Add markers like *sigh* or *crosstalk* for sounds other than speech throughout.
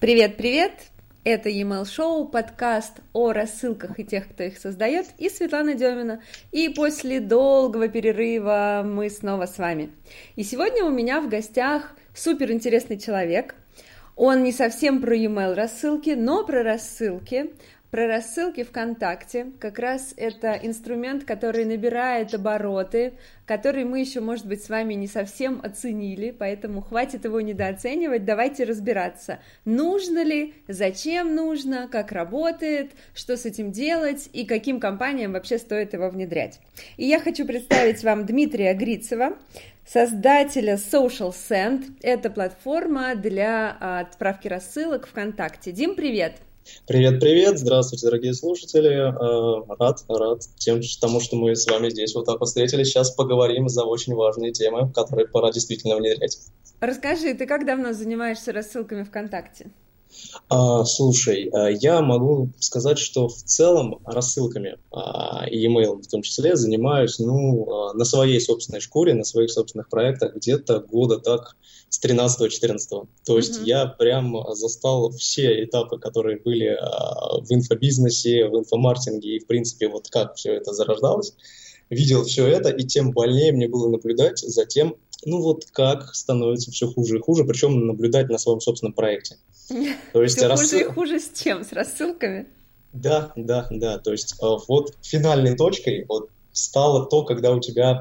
Привет, привет! Это e-mail шоу, подкаст о рассылках и тех, кто их создает, и Светлана Демина. И после долгого перерыва мы снова с вами. И сегодня у меня в гостях супер интересный человек. Он не совсем про e-mail рассылки, но про рассылки. Про рассылки ВКонтакте. Как раз это инструмент, который набирает обороты, который мы еще, может быть, с вами не совсем оценили, поэтому хватит его недооценивать. Давайте разбираться, нужно ли, зачем нужно, как работает, что с этим делать и каким компаниям вообще стоит его внедрять. И я хочу представить вам Дмитрия Грицева, создателя Social Send. Это платформа для а, отправки рассылок ВКонтакте. Дим, привет! Привет, привет, здравствуйте, дорогие слушатели. Э, рад, рад тем, тому, что мы с вами здесь вот так встретились. Сейчас поговорим за очень важные темы, которые пора действительно внедрять. Расскажи, ты как давно занимаешься рассылками ВКонтакте? А, слушай, э, я могу сказать, что в целом рассылками а, и e-mail в том числе занимаюсь ну, а, на своей собственной шкуре, на своих собственных проектах где-то года так с 13-14. То есть mm-hmm. я прям застал все этапы, которые были в инфобизнесе, в инфомаркетинге и, в принципе, вот как все это зарождалось. Видел все это, и тем больнее мне было наблюдать за тем, ну вот как становится все хуже и хуже, причем наблюдать на своем собственном проекте. *laughs* То есть все рассыл... хуже и хуже с чем? С рассылками? Да, да, да. То есть а, вот финальной точкой вот стало то, когда у тебя,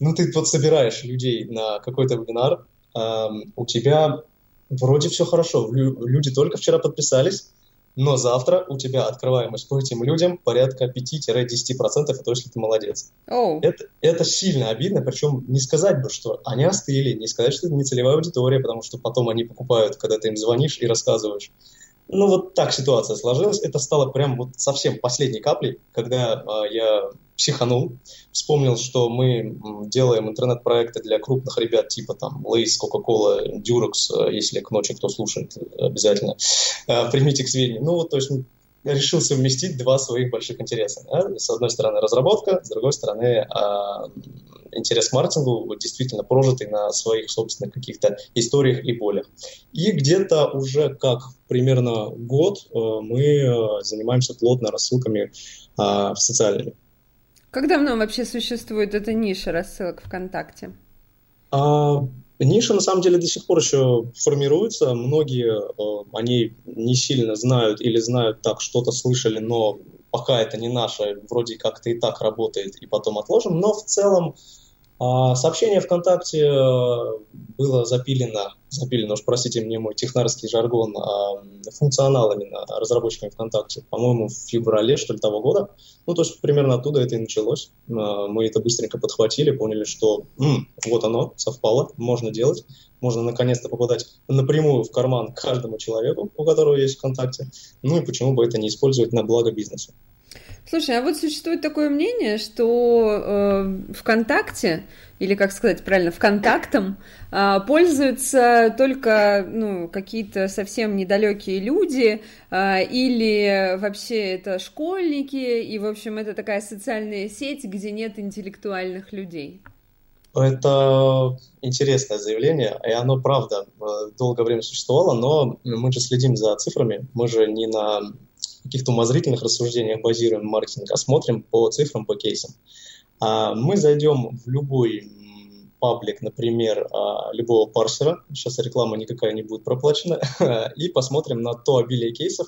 ну ты вот собираешь людей на какой-то вебинар, у тебя вроде все хорошо, люди только вчера подписались, но завтра у тебя открываемость по этим людям порядка 5-10%, это если ты молодец. Oh. Это, это сильно обидно, причем не сказать бы, что они остыли, не сказать, что это не целевая аудитория, потому что потом они покупают, когда ты им звонишь и рассказываешь. Ну вот так ситуация сложилась. Это стало прям вот совсем последней каплей, когда э, я психанул, вспомнил, что мы делаем интернет-проекты для крупных ребят типа там Lays, Coca-Cola, Durex, э, если к ночи кто слушает, обязательно э, примите к сведению. Ну вот, то есть решил совместить два своих больших интереса. Да? С одной стороны разработка, с другой стороны э, интерес к маркетингу, действительно прожитый на своих собственных каких-то историях и болях. И где-то уже как примерно год мы занимаемся плотно рассылками социальными. Как давно вообще существует эта ниша рассылок ВКонтакте? А, ниша на самом деле до сих пор еще формируется. Многие э, они не сильно знают или знают так, что-то слышали, но пока это не наше, вроде как-то и так работает, и потом отложим. Но в целом а сообщение ВКонтакте э, было запилено, запилено, уж простите мне мой технарский жаргон, а, функционалами на разработчиками ВКонтакте, по-моему, в феврале, что ли, того года. Ну, то есть примерно оттуда это и началось. А, мы это быстренько подхватили, поняли, что м, вот оно, совпало, можно делать. Можно наконец-то попадать напрямую в карман каждому человеку, у которого есть ВКонтакте. Ну и почему бы это не использовать на благо бизнеса. Слушай, а вот существует такое мнение, что э, ВКонтакте, или как сказать правильно, ВКонтактом, э, пользуются только ну, какие-то совсем недалекие люди, э, или вообще это школьники, и, в общем, это такая социальная сеть, где нет интеллектуальных людей. Это интересное заявление, и оно, правда, долгое время существовало, но мы же следим за цифрами, мы же не на каких-то умозрительных рассуждениях базируем маркетинг, а смотрим по цифрам, по кейсам. А мы зайдем в любой паблик, например, а, любого парсера, сейчас реклама никакая не будет проплачена, *laughs* и посмотрим на то обилие кейсов,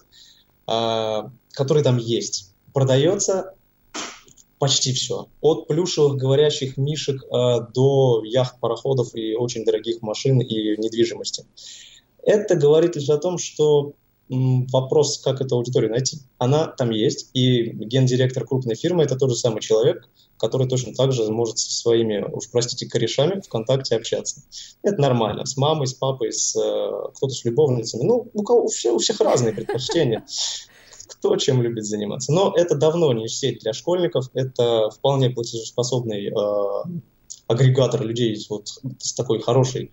а, которые там есть. Продается почти все. От плюшевых говорящих мишек до яхт, пароходов и очень дорогих машин и недвижимости. Это говорит лишь о том, что вопрос, как эту аудиторию найти. Она там есть, и гендиректор крупной фирмы – это тот же самый человек, который точно так же может со своими, уж простите, корешами ВКонтакте общаться. Это нормально. С мамой, с папой, с э, кто-то с любовницами. Ну, у, кого, у, всех, у всех разные предпочтения. Кто чем любит заниматься. Но это давно не сеть для школьников. Это вполне платежеспособный э, агрегатор людей вот, с такой хорошей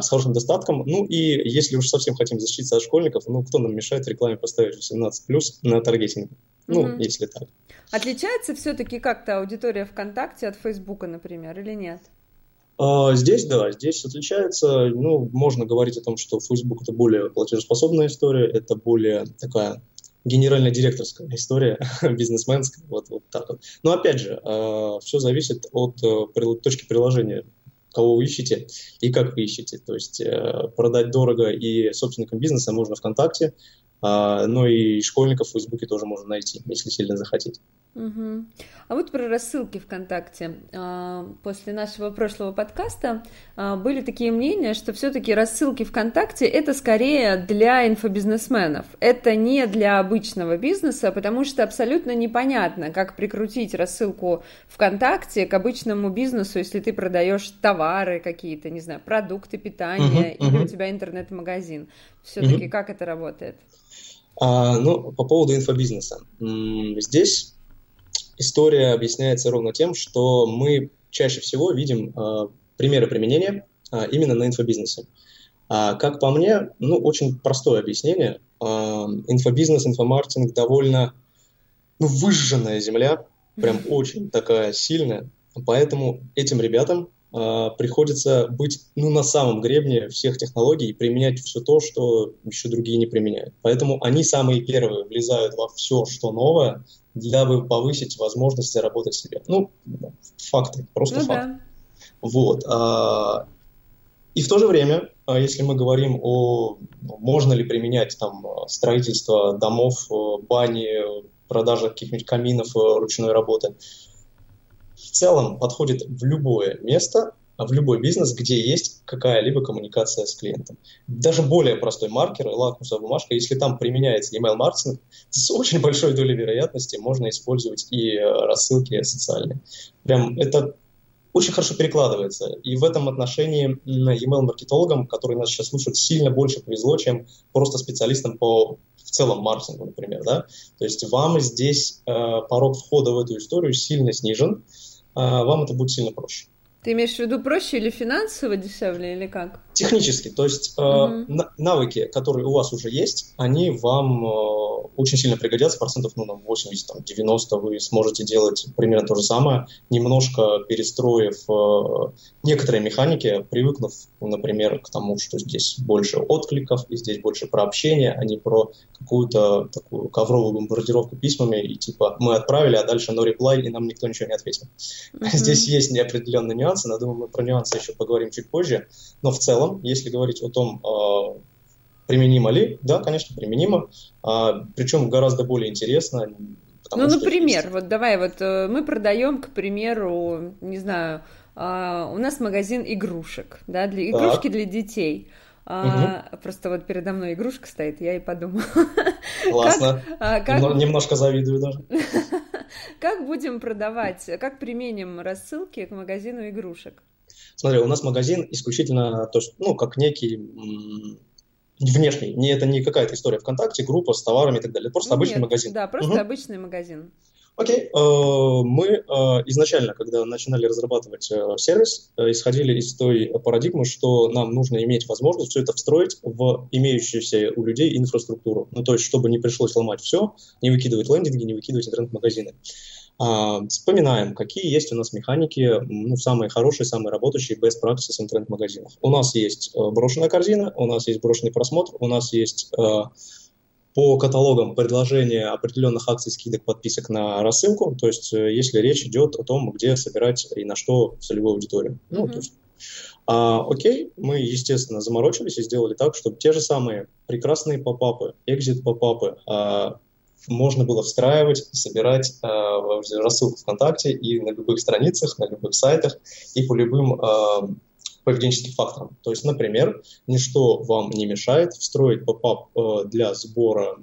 с хорошим достатком. Ну и если уж совсем хотим защититься от школьников, ну кто нам мешает рекламе поставить 18 плюс на таргетинг? Ну, mm если так. Отличается все-таки как-то аудитория ВКонтакте от Фейсбука, например, или нет? А, здесь, да, здесь отличается, ну, можно говорить о том, что Facebook это более платежеспособная история, это более такая генеральная директорская история, *laughs* бизнесменская, вот, вот так вот. Но опять же, э, все зависит от э, точки приложения, кого вы ищете и как вы ищете. То есть э, продать дорого и собственникам бизнеса можно ВКонтакте, э, но и школьников в Фейсбуке тоже можно найти, если сильно захотите. Угу. А вот про рассылки ВКонтакте. А, после нашего прошлого подкаста а, были такие мнения, что все-таки рассылки ВКонтакте это скорее для инфобизнесменов. Это не для обычного бизнеса, потому что абсолютно непонятно, как прикрутить рассылку ВКонтакте к обычному бизнесу, если ты продаешь товары какие-то, не знаю, продукты питания угу, или угу. у тебя интернет-магазин. Все-таки угу. как это работает? А, ну, по поводу инфобизнеса. Здесь история объясняется ровно тем, что мы чаще всего видим э, примеры применения э, именно на инфобизнесе. А, как по мне, ну, очень простое объяснение. Э, инфобизнес, инфомаркетинг довольно ну, выжженная земля, прям очень такая сильная. Поэтому этим ребятам приходится быть ну, на самом гребне всех технологий и применять все то, что еще другие не применяют. Поэтому они самые первые влезают во все, что новое, для бы повысить возможность заработать себе. Ну, факты, просто ну, факт. Да. Вот. А, и в то же время, а, если мы говорим о можно ли применять там строительство домов, бани, продажа каких-нибудь каминов ручной работы, в целом подходит в любое место, в любой бизнес, где есть какая-либо коммуникация с клиентом. Даже более простой маркер, лакмусовая бумажка, если там применяется email маркетинг, *laughs* с очень большой долей вероятности можно использовать и э, рассылки социальные. Прям это очень хорошо перекладывается. И в этом отношении email-маркетологам, которые нас сейчас слушают, сильно больше повезло, чем просто специалистам по в целом маркетингу, например. Да? То есть вам здесь э, порог входа в эту историю сильно снижен, э, вам это будет сильно проще. Ты имеешь в виду проще или финансово дешевле, или как? Технически, то есть э, навыки, которые у вас уже есть, они вам э, очень сильно пригодятся, процентов ну, на 80-90 вы сможете делать примерно то же самое, немножко перестроив э, некоторые механики, привыкнув, например, к тому, что здесь больше откликов, и здесь больше про общение, а не про какую-то такую ковровую бомбардировку письмами, и типа мы отправили, а дальше no reply, и нам никто ничего не ответил. *laughs* Uh-huh. Здесь есть неопределенные нюансы, но думаю, мы про нюансы еще поговорим чуть позже, но в целом целом, если говорить о том, а, применимо ли, да, конечно, применимо, а, причем гораздо более интересно. Ну, например, есть... вот давай, вот э, мы продаем, к примеру, не знаю, а, у нас магазин игрушек, да, для игрушки так. для детей. А, угу. Просто вот передо мной игрушка стоит, я и подумала. Классно. как, как... Немножко завидую даже. *laughs* как будем продавать, как применим рассылки к магазину игрушек? Смотри, у нас магазин исключительно, то есть, ну, как некий внешний, не, это не какая-то история ВКонтакте, группа с товарами и так далее, это просто ну, обычный нет, магазин. Да, просто угу. обычный магазин. Окей, э, мы э, изначально, когда начинали разрабатывать э, сервис, исходили из той парадигмы, что нам нужно иметь возможность все это встроить в имеющуюся у людей инфраструктуру. Ну, то есть, чтобы не пришлось ломать все, не выкидывать лендинги, не выкидывать интернет-магазины. А, вспоминаем, какие есть у нас механики, ну, самые хорошие, самые работающие best practices интернет-магазинов. У нас есть э, брошенная корзина, у нас есть брошенный просмотр, у нас есть э, по каталогам предложение определенных акций, скидок, подписок на рассылку, то есть э, если речь идет о том, где собирать и на что целевую аудиторию. Mm-hmm. Ну, то есть, а, окей, мы, естественно, заморочились и сделали так, чтобы те же самые прекрасные попапы, экзит-попапы, а, можно было встраивать и собирать э, рассылку ВКонтакте и на любых страницах, на любых сайтах и по любым э, поведенческим факторам. То есть, например, ничто вам не мешает встроить попап э, для сбора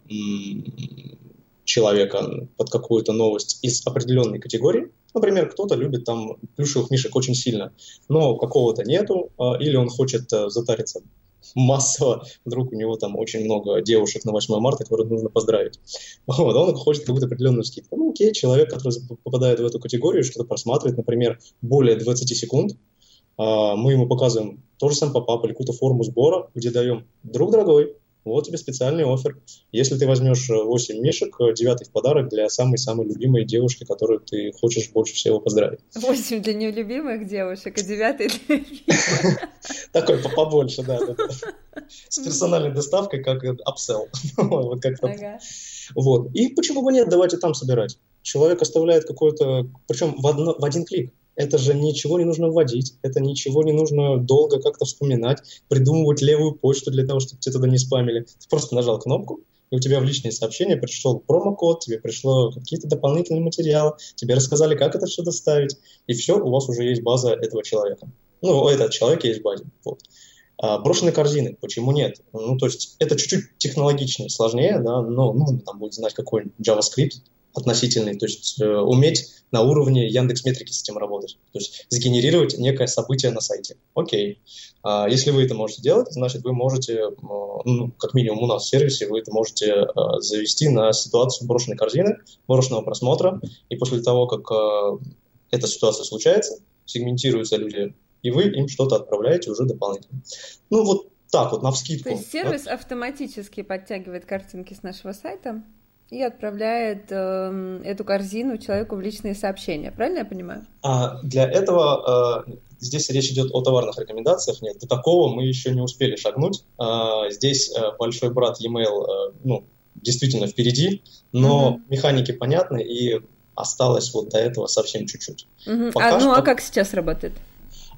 человека под какую-то новость из определенной категории. Например, кто-то любит там плюшевых мишек очень сильно, но какого-то нету, э, или он хочет э, затариться массово, вдруг у него там очень много девушек на 8 марта, которых нужно поздравить. Вот, он хочет какую-то определенную скидку. Ну, окей, человек, который попадает в эту категорию, что-то просматривает, например, более 20 секунд, а, мы ему показываем то же самое попап или какую-то форму сбора, где даем, друг дорогой, Вот тебе специальный офер. Если ты возьмешь 8 э, мишек, 9 в подарок для самой-самой любимой девушки, которую ты хочешь больше всего поздравить. 8 для нелюбимых девушек, а 9 для. Такой побольше, да. С персональной доставкой, как апсел. *laughs* Вот как-то. Вот. И почему бы нет, давайте там собирать. Человек оставляет какой-то, причем в один клик. Это же ничего не нужно вводить, это ничего не нужно долго как-то вспоминать, придумывать левую почту для того, чтобы тебя туда не спамили. Ты просто нажал кнопку, и у тебя в личные сообщения пришел промокод, тебе пришло какие-то дополнительные материалы, тебе рассказали, как это все доставить, и все, у вас уже есть база этого человека. Ну, этот человек есть в базе. Вот. А, брошенные корзины, почему нет? Ну, то есть это чуть-чуть технологичнее, сложнее, да, но нужно там будет знать какой-нибудь JavaScript, относительный, то есть э, уметь на уровне Яндекс Метрики с этим работать, то есть сгенерировать некое событие на сайте. Окей. А если вы это можете делать, значит вы можете, э, ну, как минимум у нас в сервисе, вы это можете э, завести на ситуацию брошенной корзины, брошенного просмотра, и после того, как э, эта ситуация случается, сегментируются люди, и вы им что-то отправляете уже дополнительно. Ну вот так вот, на вскидку. То есть сервис вот. автоматически подтягивает картинки с нашего сайта? И отправляет э, эту корзину человеку в личные сообщения. Правильно я понимаю? А для этого э, здесь речь идет о товарных рекомендациях. Нет, до такого мы еще не успели шагнуть. Э, здесь э, большой брат e-mail э, ну, действительно впереди, но угу. механики понятны и осталось вот до этого совсем чуть-чуть. Угу. а, ну что... а как сейчас работает?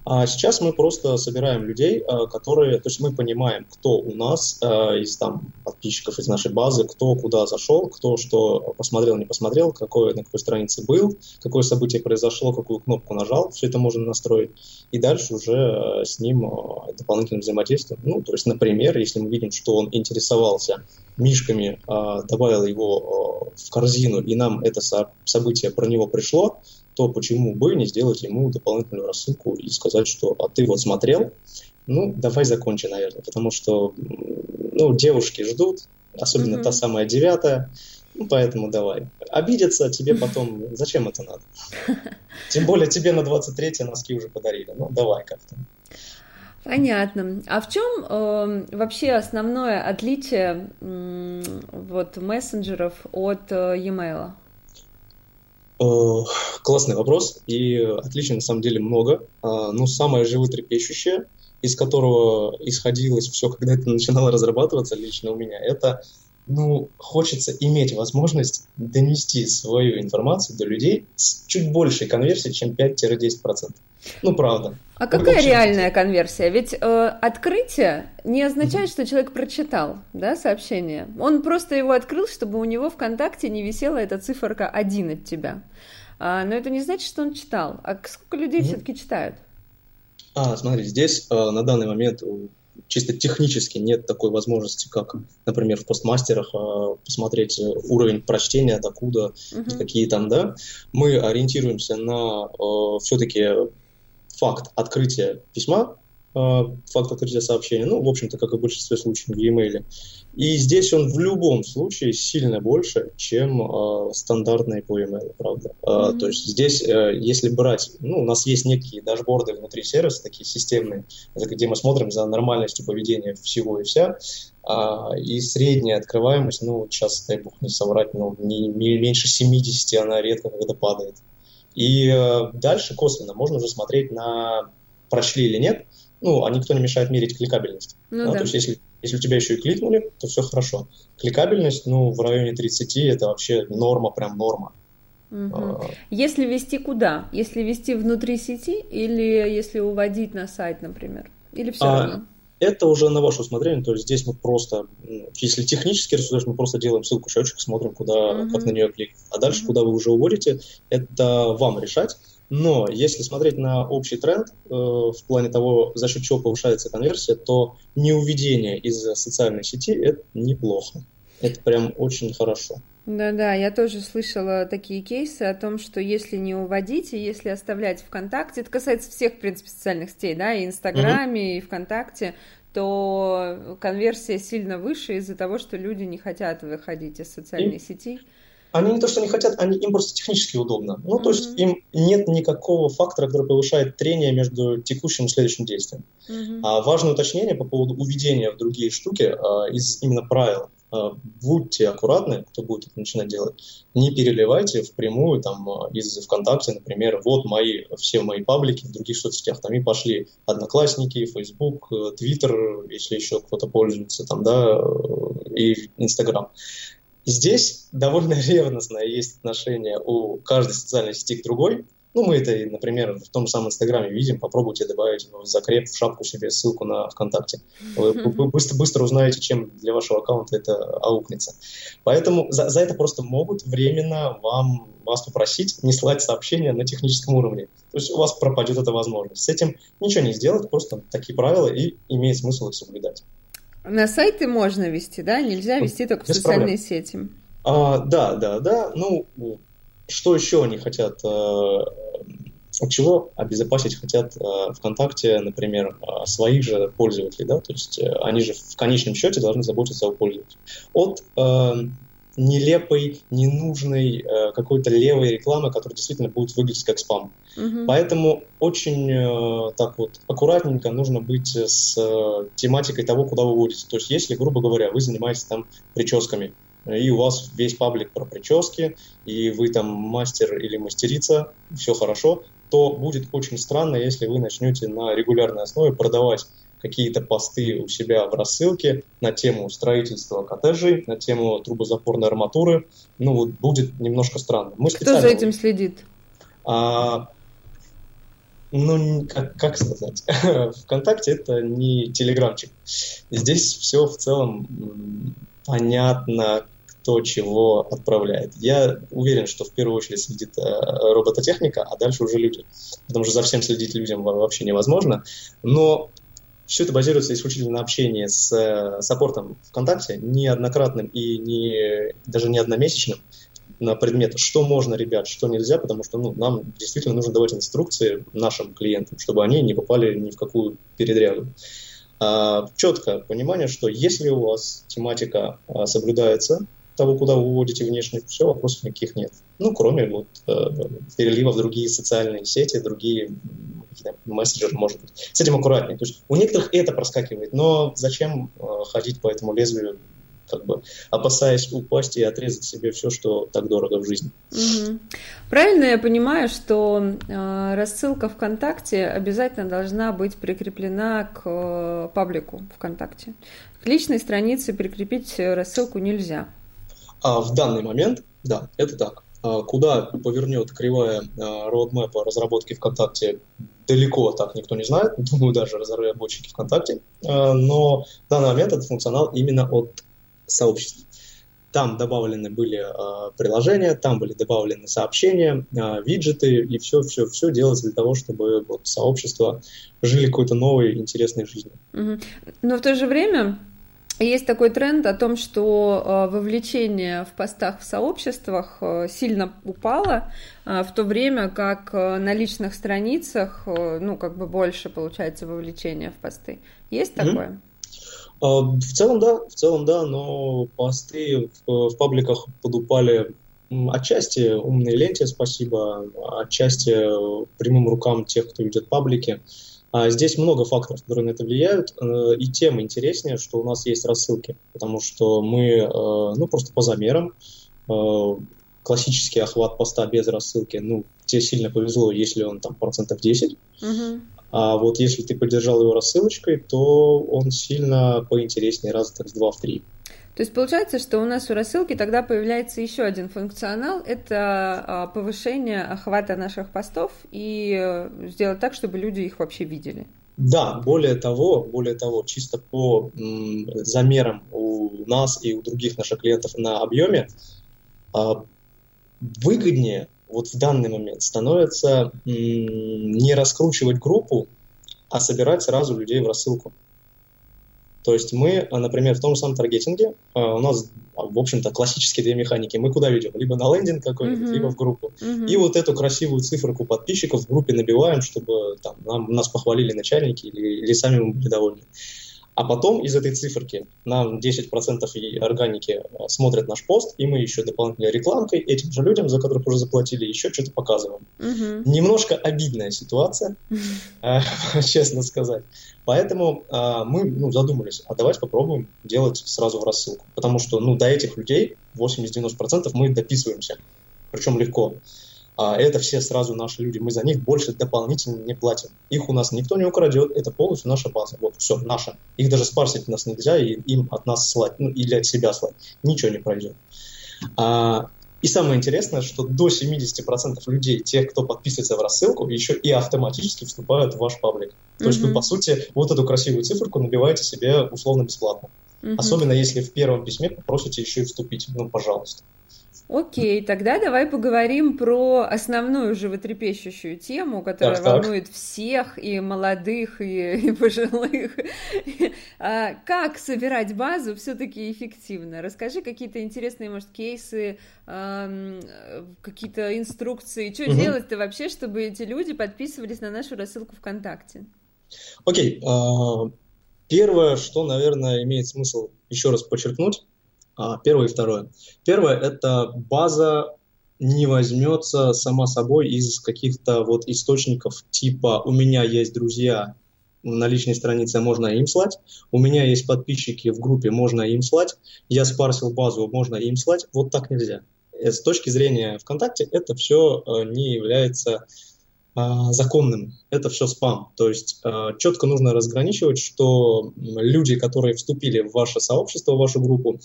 А сейчас мы просто собираем людей, э, которые, то есть мы понимаем, кто у нас э, из там подписчиков из нашей базы, кто куда зашел, кто что посмотрел, не посмотрел, какой, на какой странице был, какое событие произошло, какую кнопку нажал, все это можно настроить. И дальше уже э, с ним дополнительно взаимодействуем. Ну, то есть, например, если мы видим, что он интересовался мишками, добавил его в корзину, и нам это событие про него пришло, то почему бы не сделать ему дополнительную рассылку и сказать, что «а ты вот смотрел, ну, давай закончи, наверное», потому что, ну, девушки ждут, особенно mm-hmm. та самая девятая, ну, поэтому давай. Обидеться тебе *laughs* потом, зачем это надо? Тем более тебе на 23 носки уже подарили, ну, давай как-то. Понятно. А в чем э, вообще основное отличие э, вот мессенджеров от э, e-mail? Э, классный вопрос, и отличий на самом деле много. А, но самое животрепещущее, из которого исходилось все, когда это *laughs* начинало разрабатываться лично у меня, это ну, хочется иметь возможность донести свою информацию до людей с чуть большей конверсией, чем 5-10%. Ну, правда. А какая реальная конверсия? Ведь э, открытие не означает, что человек прочитал да, сообщение. Он просто его открыл, чтобы у него ВКонтакте не висела эта циферка 1 от тебя. А, но это не значит, что он читал. А сколько людей mm-hmm. все-таки читают? А, смотри, здесь э, на данный момент чисто технически нет такой возможности, как, например, в постмастерах э, посмотреть уровень прочтения, докуда, uh-huh. какие там, да. Мы ориентируемся на э, все-таки факт открытия письма, э, факт открытия сообщения, ну, в общем-то, как и в большинстве случаев в e-mail. И здесь он в любом случае сильно больше, чем э, стандартные по e-mail, правда. Mm-hmm. то есть здесь, э, если брать, ну, у нас есть некие дашборды внутри сервиса, такие системные, где мы смотрим за нормальностью поведения всего и вся, э, и средняя открываемость, ну, сейчас, дай бог не соврать, ну, не, не меньше 70 она редко когда падает. И э, дальше косвенно можно уже смотреть на прошли или нет. Ну, а никто не мешает мерить кликабельность. Ну, да, да. То есть если, если у тебя еще и кликнули, то все хорошо. Кликабельность, ну, в районе 30 это вообще норма, прям норма. Угу. Если вести куда? Если вести внутри сети или если уводить на сайт, например? Или все а, равно? Это уже на ваше усмотрение, то есть здесь мы просто, если технически рассуждаешь, мы просто делаем ссылку счетчик, смотрим, куда, uh-huh. как на нее кликать. А дальше, uh-huh. куда вы уже уводите, это вам решать. Но если смотреть на общий тренд э, в плане того, за счет чего повышается конверсия, то неуведение из социальной сети – это неплохо. Это прям очень хорошо. Да-да, я тоже слышала такие кейсы о том, что если не уводить, и если оставлять ВКонтакте, это касается всех, в принципе, социальных сетей, да, и Инстаграме, угу. и ВКонтакте, то конверсия сильно выше из-за того, что люди не хотят выходить из социальной и... сети. Они не то, что не хотят, они, им просто технически удобно. Ну, mm-hmm. то есть им нет никакого фактора, который повышает трение между текущим и следующим действием. Mm-hmm. А важное уточнение по поводу уведения в другие штуки а, из именно правил. А, будьте аккуратны, кто будет это начинать делать. Не переливайте впрямую там а, из ВКонтакте, например, вот мои, все мои паблики в других соцсетях, там и пошли Одноклассники, Facebook, Twitter, если еще кто-то пользуется, там, да, и Инстаграм. Здесь довольно ревностное есть отношение у каждой социальной сети к другой. Ну, мы это, например, в том самом Инстаграме видим. Попробуйте добавить в закреп, в шапку себе ссылку на ВКонтакте. Вы, вы быстро, быстро узнаете, чем для вашего аккаунта это аукнется. Поэтому за, за это просто могут временно вам, вас попросить не слать сообщения на техническом уровне. То есть у вас пропадет эта возможность. С этим ничего не сделать, просто такие правила и имеет смысл их соблюдать. На сайты можно вести, да? Нельзя вести только Без в социальные проблем. сети. А, да, да, да. Ну, что еще они хотят? От э, чего обезопасить хотят э, ВКонтакте, например, э, своих же пользователей, да? То есть они же в конечном счете должны заботиться о пользователе. От нелепой, ненужной какой-то левой рекламы, которая действительно будет выглядеть как спам. Угу. Поэтому очень так вот аккуратненько нужно быть с тематикой того, куда вы водите. То есть если, грубо говоря, вы занимаетесь там прическами, и у вас весь паблик про прически, и вы там мастер или мастерица, все хорошо, то будет очень странно, если вы начнете на регулярной основе продавать какие-то посты у себя в рассылке на тему строительства коттеджей, на тему трубозапорной арматуры. Ну, вот будет немножко странно. Мы Кто за этим следит? А, ну, как, как сказать, *laughs* ВКонтакте это не телеграмчик. Здесь все в целом понятно, кто чего отправляет. Я уверен, что в первую очередь следит э, робототехника, а дальше уже люди. Потому что за всем следить людям вообще невозможно. Но все это базируется исключительно на общении с э, саппортом ВКонтакте, неоднократным и не, даже не одномесячным, на предмет, что можно, ребят, что нельзя, потому что ну, нам действительно нужно давать инструкции нашим клиентам, чтобы они не попали ни в какую передрягу. А, четкое понимание, что если у вас тематика а, соблюдается, того, куда вы выводите внешне, все, вопросов никаких нет. Ну, кроме вот э, перелива в другие социальные сети, другие мессенджеры, может быть. С этим аккуратнее. То есть у некоторых это проскакивает, но зачем э, ходить по этому лезвию, как бы опасаясь упасть и отрезать себе все, что так дорого в жизни. Угу. Правильно я понимаю, что э, рассылка ВКонтакте обязательно должна быть прикреплена к э, паблику ВКонтакте. К личной странице прикрепить рассылку нельзя. А в данный момент, да, это так. А куда повернет кривая роудмэпа разработки ВКонтакте, далеко так никто не знает, *laughs* думаю, даже разработчики ВКонтакте, а, но в данный момент это функционал именно от сообщества. Там добавлены были приложения, там были добавлены сообщения, виджеты, и все, все, все делается для того, чтобы вот, сообщество жили какой-то новой интересной жизнью. Но в то же время есть такой тренд о том, что э, вовлечение в постах в сообществах э, сильно упало, э, в то время как на личных страницах, ну, как бы больше получается вовлечение в посты. Есть такое? Mm-hmm. В целом, да, в целом, да, но посты в, в пабликах подупали отчасти умной ленте, спасибо, отчасти прямым рукам тех, кто ведет паблики. А здесь много факторов, которые на это влияют, э, и тем интереснее, что у нас есть рассылки, потому что мы, э, ну, просто по замерам, э, классический охват поста без рассылки, ну, тебе сильно повезло, если он там процентов 10, угу. а вот если ты поддержал его рассылочкой, то он сильно поинтереснее, раз так с 2 в 3. То есть получается, что у нас у рассылки тогда появляется еще один функционал, это а, повышение охвата наших постов и э, сделать так, чтобы люди их вообще видели. Да, более того, более того, чисто по м, замерам у нас и у других наших клиентов на объеме а, выгоднее вот в данный момент становится м, не раскручивать группу, а собирать сразу людей в рассылку. То есть мы, например, в том же самом таргетинге, а, у нас, в общем-то, классические две механики. Мы куда ведем? Либо на лендинг какой-нибудь, uh-huh. либо в группу. Uh-huh. И вот эту красивую циферку подписчиков в группе набиваем, чтобы там, нам, нас похвалили начальники или, или сами мы были довольны. А потом из этой циферки нам 10% и органики э, смотрят наш пост, и мы еще дополнительной рекламкой этим же людям, за которых уже заплатили, еще что-то показываем. Угу. Немножко обидная ситуация, *laughs* *laughs* честно сказать. Поэтому мы ну, задумались, а давайте попробуем делать сразу в рассылку. Потому что ну, до этих людей 80-90% мы дописываемся. Причем легко а это все сразу наши люди. Мы за них больше дополнительно не платим. Их у нас никто не украдет, это полностью наша база. Вот, все, наша. Их даже спарсить у нас нельзя, и им от нас слать, ну, или от себя слать. Ничего не пройдет. А, и самое интересное, что до 70% людей, тех, кто подписывается в рассылку, еще и автоматически вступают в ваш паблик. То mm-hmm. есть вы, по сути, вот эту красивую циферку набиваете себе условно бесплатно. Mm-hmm. Особенно если в первом письме попросите еще и вступить. Ну, пожалуйста. Окей, тогда давай поговорим про основную животрепещущую тему, которая так, волнует так. всех, и молодых, и, *laughs* и пожилых. А, как собирать базу все-таки эффективно? Расскажи какие-то интересные, может, кейсы, какие-то инструкции. Что угу. делать-то вообще, чтобы эти люди подписывались на нашу рассылку ВКонтакте? Окей. А, первое, что, наверное, имеет смысл еще раз подчеркнуть, первое и второе. Первое – это база не возьмется сама собой из каких-то вот источников типа «у меня есть друзья, на личной странице можно им слать, у меня есть подписчики в группе, можно им слать, я спарсил базу, можно им слать». Вот так нельзя. Э, с точки зрения ВКонтакте это все э, не является а, законным. Это все спам. То есть а, четко нужно разграничивать, что люди, которые вступили в ваше сообщество, в вашу группу, а,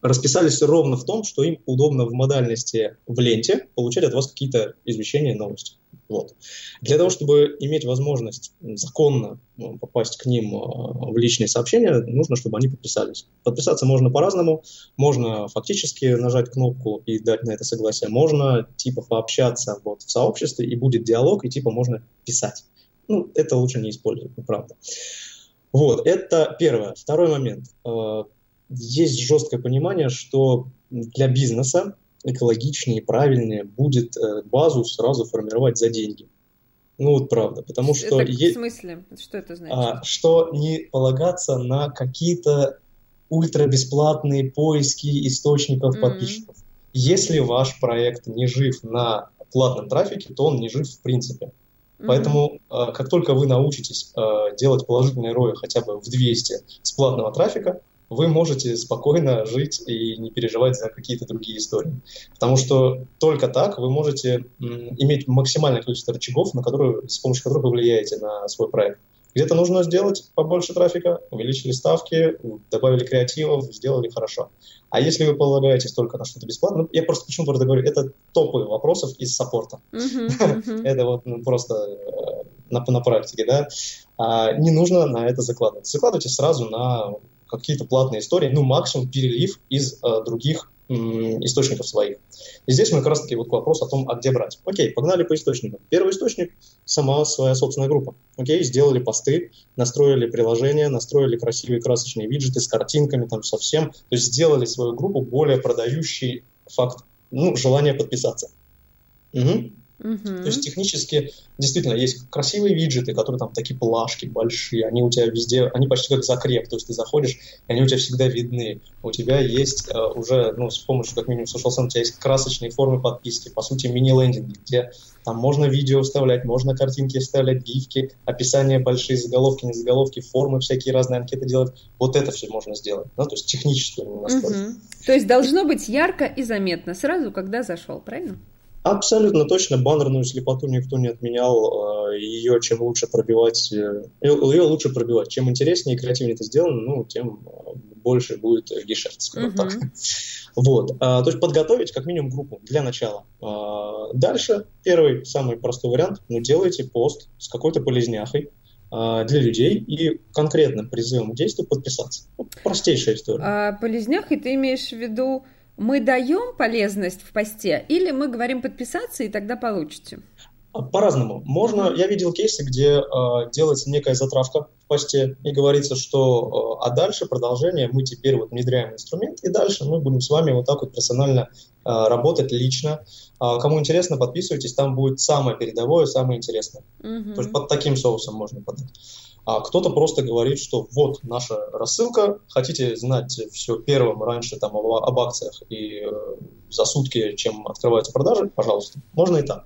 расписались ровно в том, что им удобно в модальности в ленте получать от вас какие-то извещения, новости. Вот. Для того, чтобы иметь возможность законно ну, попасть к ним в личные сообщения, нужно, чтобы они подписались. Подписаться можно по-разному. Можно фактически нажать кнопку и дать на это согласие. Можно типа пообщаться вот в сообществе, и будет диалог, и типа можно писать. Ну, это лучше не использовать, правда. Вот, это первое. Второй момент есть жесткое понимание, что для бизнеса экологичнее и правильнее будет э, базу сразу формировать за деньги. Ну вот правда, потому что... Это в смысле? Что это значит? А, что не полагаться на какие-то ультрабесплатные поиски источников mm-hmm. подписчиков. Если ваш проект не жив на платном трафике, то он не жив в принципе. Mm-hmm. Поэтому, а, как только вы научитесь а, делать положительные рои хотя бы в 200 с платного трафика, вы можете спокойно жить и не переживать за какие-то другие истории. Потому что только так вы можете иметь максимальное количество рычагов, на которые, с помощью которых вы влияете на свой проект. Где-то нужно сделать побольше трафика, увеличили ставки, добавили креативов, сделали хорошо. А если вы полагаетесь только на что-то бесплатно, ну, я просто почему просто говорю, это топы вопросов из саппорта. *laughs* Это вот ну, просто э, на, на практике, да. А, не нужно на это закладывать. Закладывайте сразу на какие-то платные истории, ну, максимум перелив из э, других источников своих. И здесь мы как раз-таки вот к вопросу о том, а где брать. Окей, погнали по источникам. Первый источник – сама своя собственная группа. Окей, сделали посты, настроили приложение, настроили красивые красочные виджеты с картинками, там совсем. То есть сделали свою группу более продающий факт, ну, желание подписаться. Угу. Угу. То есть технически действительно есть красивые виджеты, которые там такие плашки большие, они у тебя везде, они почти как закреп, то есть ты заходишь, и они у тебя всегда видны. У тебя есть э, уже, ну, с помощью как минимум Social у тебя есть красочные формы подписки, по сути мини-лендинги, где там можно видео вставлять, можно картинки вставлять, гифки, описания большие, заголовки, не заголовки, формы всякие разные анкеты делать. Вот это все можно сделать, да, то есть технически Угу. То есть должно быть ярко и заметно сразу, когда зашел, правильно? Абсолютно точно, баннерную слепоту никто не отменял. А, ее чем лучше пробивать, э, ее лучше пробивать. Чем интереснее и креативнее это сделано, ну, тем а, больше будет гешефт, скажем uh-huh. так. *laughs* Вот. А, то есть подготовить как минимум группу для начала. Дальше первый, самый простой вариант, ну, делайте пост с какой-то полезняхой, для людей и конкретным призывом к действию подписаться. Простейшая история. А полезняхой ты имеешь в виду мы даем полезность в посте или мы говорим подписаться и тогда получите? А, по-разному. Можно, я видел кейсы, где э, делается некая затравка в посте и говорится, что э, а дальше продолжение мы теперь вот внедряем инструмент и дальше мы будем с вами вот так вот персонально э, работать лично. Э, кому интересно, подписывайтесь, там будет самое передовое, самое интересное. Mm-hmm. То есть под таким соусом можно подать. А кто-то просто говорит, что вот наша рассылка, хотите знать все первым раньше там, об, об акциях и э, за сутки, чем открываются продажи, пожалуйста, можно и так.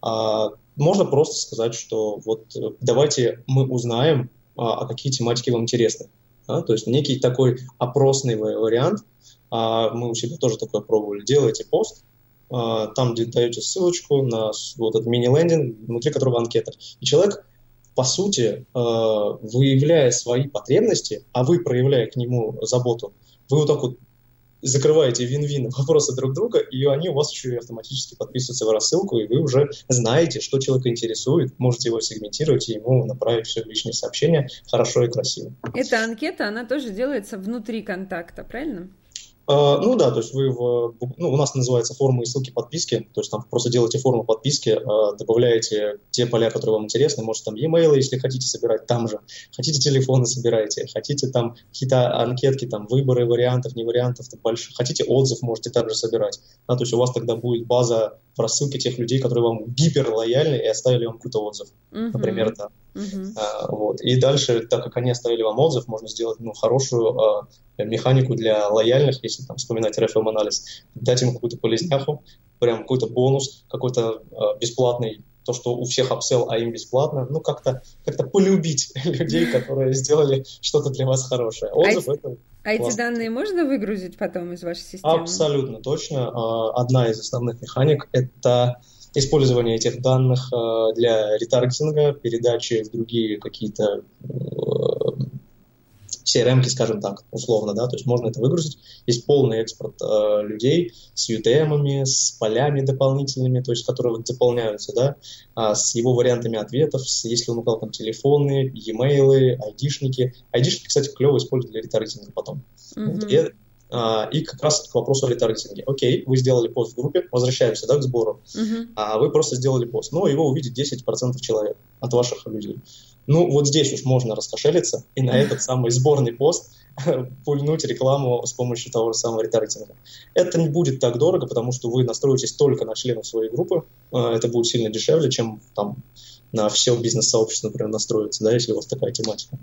А, можно просто сказать, что вот э, давайте мы узнаем, а, а какие тематики вам интересны. Да? То есть некий такой опросный вариант, а, мы у себя тоже такое пробовали, делаете пост, а, там где даете ссылочку на вот этот мини-лендинг, внутри которого анкета. И человек по сути, э, выявляя свои потребности, а вы проявляя к нему заботу, вы вот так вот закрываете вин-вин *laughs* вопросы друг друга, и они у вас еще и автоматически подписываются в рассылку, и вы уже знаете, что человека интересует, можете его сегментировать и ему направить все личные сообщения хорошо и красиво. Эта анкета, она тоже делается внутри контакта, правильно? А, ну да, то есть вы в, ну, у нас называется форма и ссылки подписки, то есть там просто делаете форму подписки, а, добавляете те поля, которые вам интересны, может там e-mail, если хотите собирать там же, хотите телефоны собираете, хотите там какие-то анкетки, там выборы вариантов, не вариантов, там больших, хотите отзыв, можете также собирать, да, то есть у вас тогда будет база в рассылке тех людей, которые вам гипер лояльны и оставили вам какой-то отзыв, uh-huh. например, да. Uh-huh. А, вот. И дальше, так как они оставили вам отзыв, можно сделать ну, хорошую а, механику для лояльных, если там вспоминать RFM анализ, дать им какую-то полезняху, прям какой-то бонус, какой-то а, бесплатный то, что у всех апсел, а им бесплатно, ну, как-то как полюбить *laughs* людей, которые сделали что-то для вас хорошее. Отзыв а это а эти данные можно выгрузить потом из вашей системы? Абсолютно точно. А, одна из основных механик – это использование этих данных а, для ретаргетинга, передачи в другие какие-то CRM, скажем так, условно, да, то есть можно это выгрузить. Есть полный экспорт э, людей с UTM, с полями дополнительными, то есть которые вот заполняются, да, а, с его вариантами ответов, с, если он указал там телефоны, e-mail, айдишники. Айдишники, кстати, клево используют для ретаргетинга потом. Mm-hmm. Вот, и, а, и как раз к вопросу о ретаргетинге. Окей, вы сделали пост в группе, возвращаемся да, к сбору, uh-huh. а вы просто сделали пост, но его увидит 10% человек от ваших людей. Ну, вот здесь уж можно раскошелиться и на этот самый сборный пост *laughs* пульнуть рекламу с помощью того же самого ретаргетинга. Это не будет так дорого, потому что вы настроитесь только на членов своей группы. А, это будет сильно дешевле, чем там на все бизнес-сообщество, например, настроиться, да, если у вас такая тематика.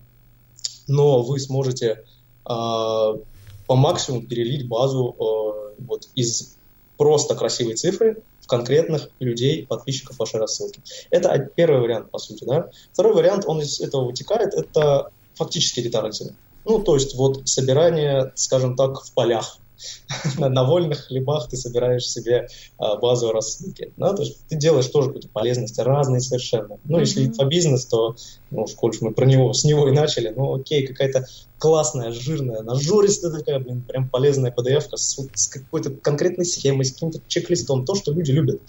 Но вы сможете э, по максимуму перелить базу э, вот из просто красивой цифры конкретных людей, подписчиков вашей рассылки. Это первый вариант, по сути. Да? Второй вариант, он из этого вытекает, это фактический ретаргетинг. Ну, то есть вот собирание, скажем так, в полях. *laughs* на, вольных хлебах ты собираешь себе а, базу рассылки. Да? То есть ты делаешь тоже какую-то полезность, разные совершенно. Ну, mm-hmm. если по бизнес, то, ну, коль мы про него, с него и начали, ну, окей, какая-то классная, жирная, нажористая такая, блин, прям полезная PDF с, с какой-то конкретной схемой, с каким-то чек-листом, то, что люди любят.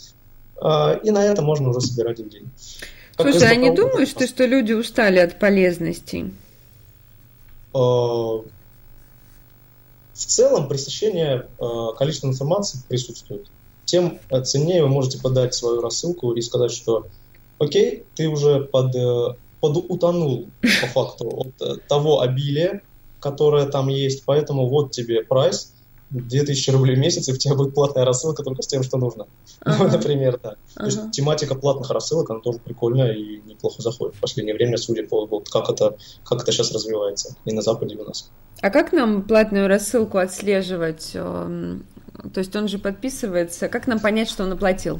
А, и на это можно уже собирать людей. Как Слушай, а не думаешь ты, что люди устали от полезностей? В целом пресыщение э, количества информации присутствует. Тем ценнее вы можете подать свою рассылку и сказать, что окей, ты уже под, э, подутонул по факту от э, того обилия, которое там есть, поэтому вот тебе прайс, 2000 рублей в месяц, и у тебя будет платная рассылка только с тем, что нужно. *laughs* Ага. Ну, например, так. Ага. То есть тематика платных рассылок, она тоже прикольная и неплохо заходит в последнее время, судя по вот, как это, как это сейчас развивается и на Западе у нас. А как нам платную рассылку отслеживать? Эм, то есть он же подписывается. Как нам понять, что он оплатил?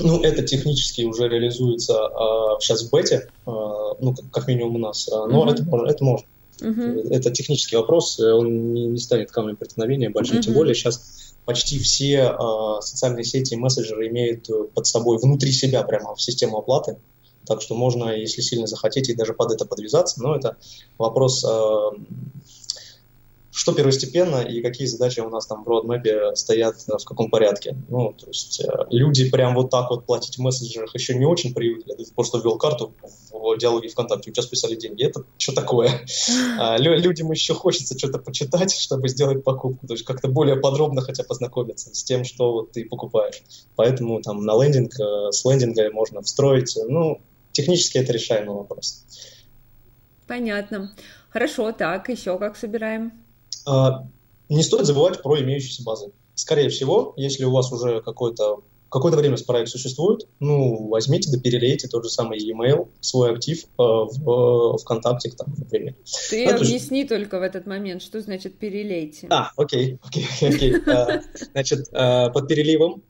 Ну, это технически уже реализуется а, сейчас в бете, а, ну, как, как минимум у нас, а, но uh-huh. это, это можно. Uh-huh. Это технический вопрос, он не, не станет камнем преткновения большим, uh-huh. тем более сейчас почти все а, социальные сети и мессенджеры имеют под собой, внутри себя прямо в систему оплаты. Так что можно, если сильно захотите, даже под это подвязаться, но это вопрос, э, что первостепенно и какие задачи у нас там в родмэпе стоят э, в каком порядке. Ну, то есть э, люди прям вот так вот платить в мессенджерах еще не очень привыкли. Ты просто ввел карту в диалоге ВКонтакте, у тебя списали деньги. Это что такое? *laughs* А, людям еще хочется что-то почитать, чтобы сделать покупку. То есть как-то более подробно хотя познакомиться с тем, что ты покупаешь. Поэтому там на лендинг, с лендинга можно встроить, ну, Технически это решаемый вопрос. Понятно. Хорошо, так, еще как собираем? А, не стоит забывать про имеющиеся базы. Скорее всего, если у вас уже какой-то какое-то время проект существует, ну, возьмите да перелейте тот же самый e-mail, свой актив э, в э, ВКонтакте, там, например. Ты да, объясни есть... только в этот момент, что значит перелейте. А, окей, окей, окей. Значит, под переливом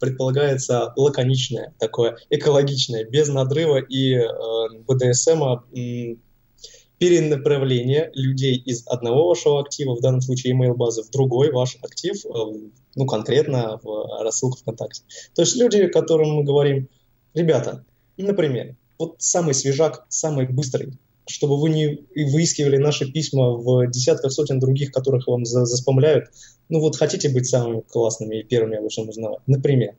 предполагается лаконичное, такое экологичное, без надрыва и БДСМа перенаправление людей из одного вашего актива, в данном случае email базы, в другой ваш актив, э, ну, конкретно в рассылку ВКонтакте. То есть люди, которым мы говорим, ребята, например, вот самый свежак, самый быстрый, чтобы вы не выискивали наши письма в десятках сотен других, которых вам заспомляют. Ну вот хотите быть самыми классными и первыми обо всем узнавать. Например,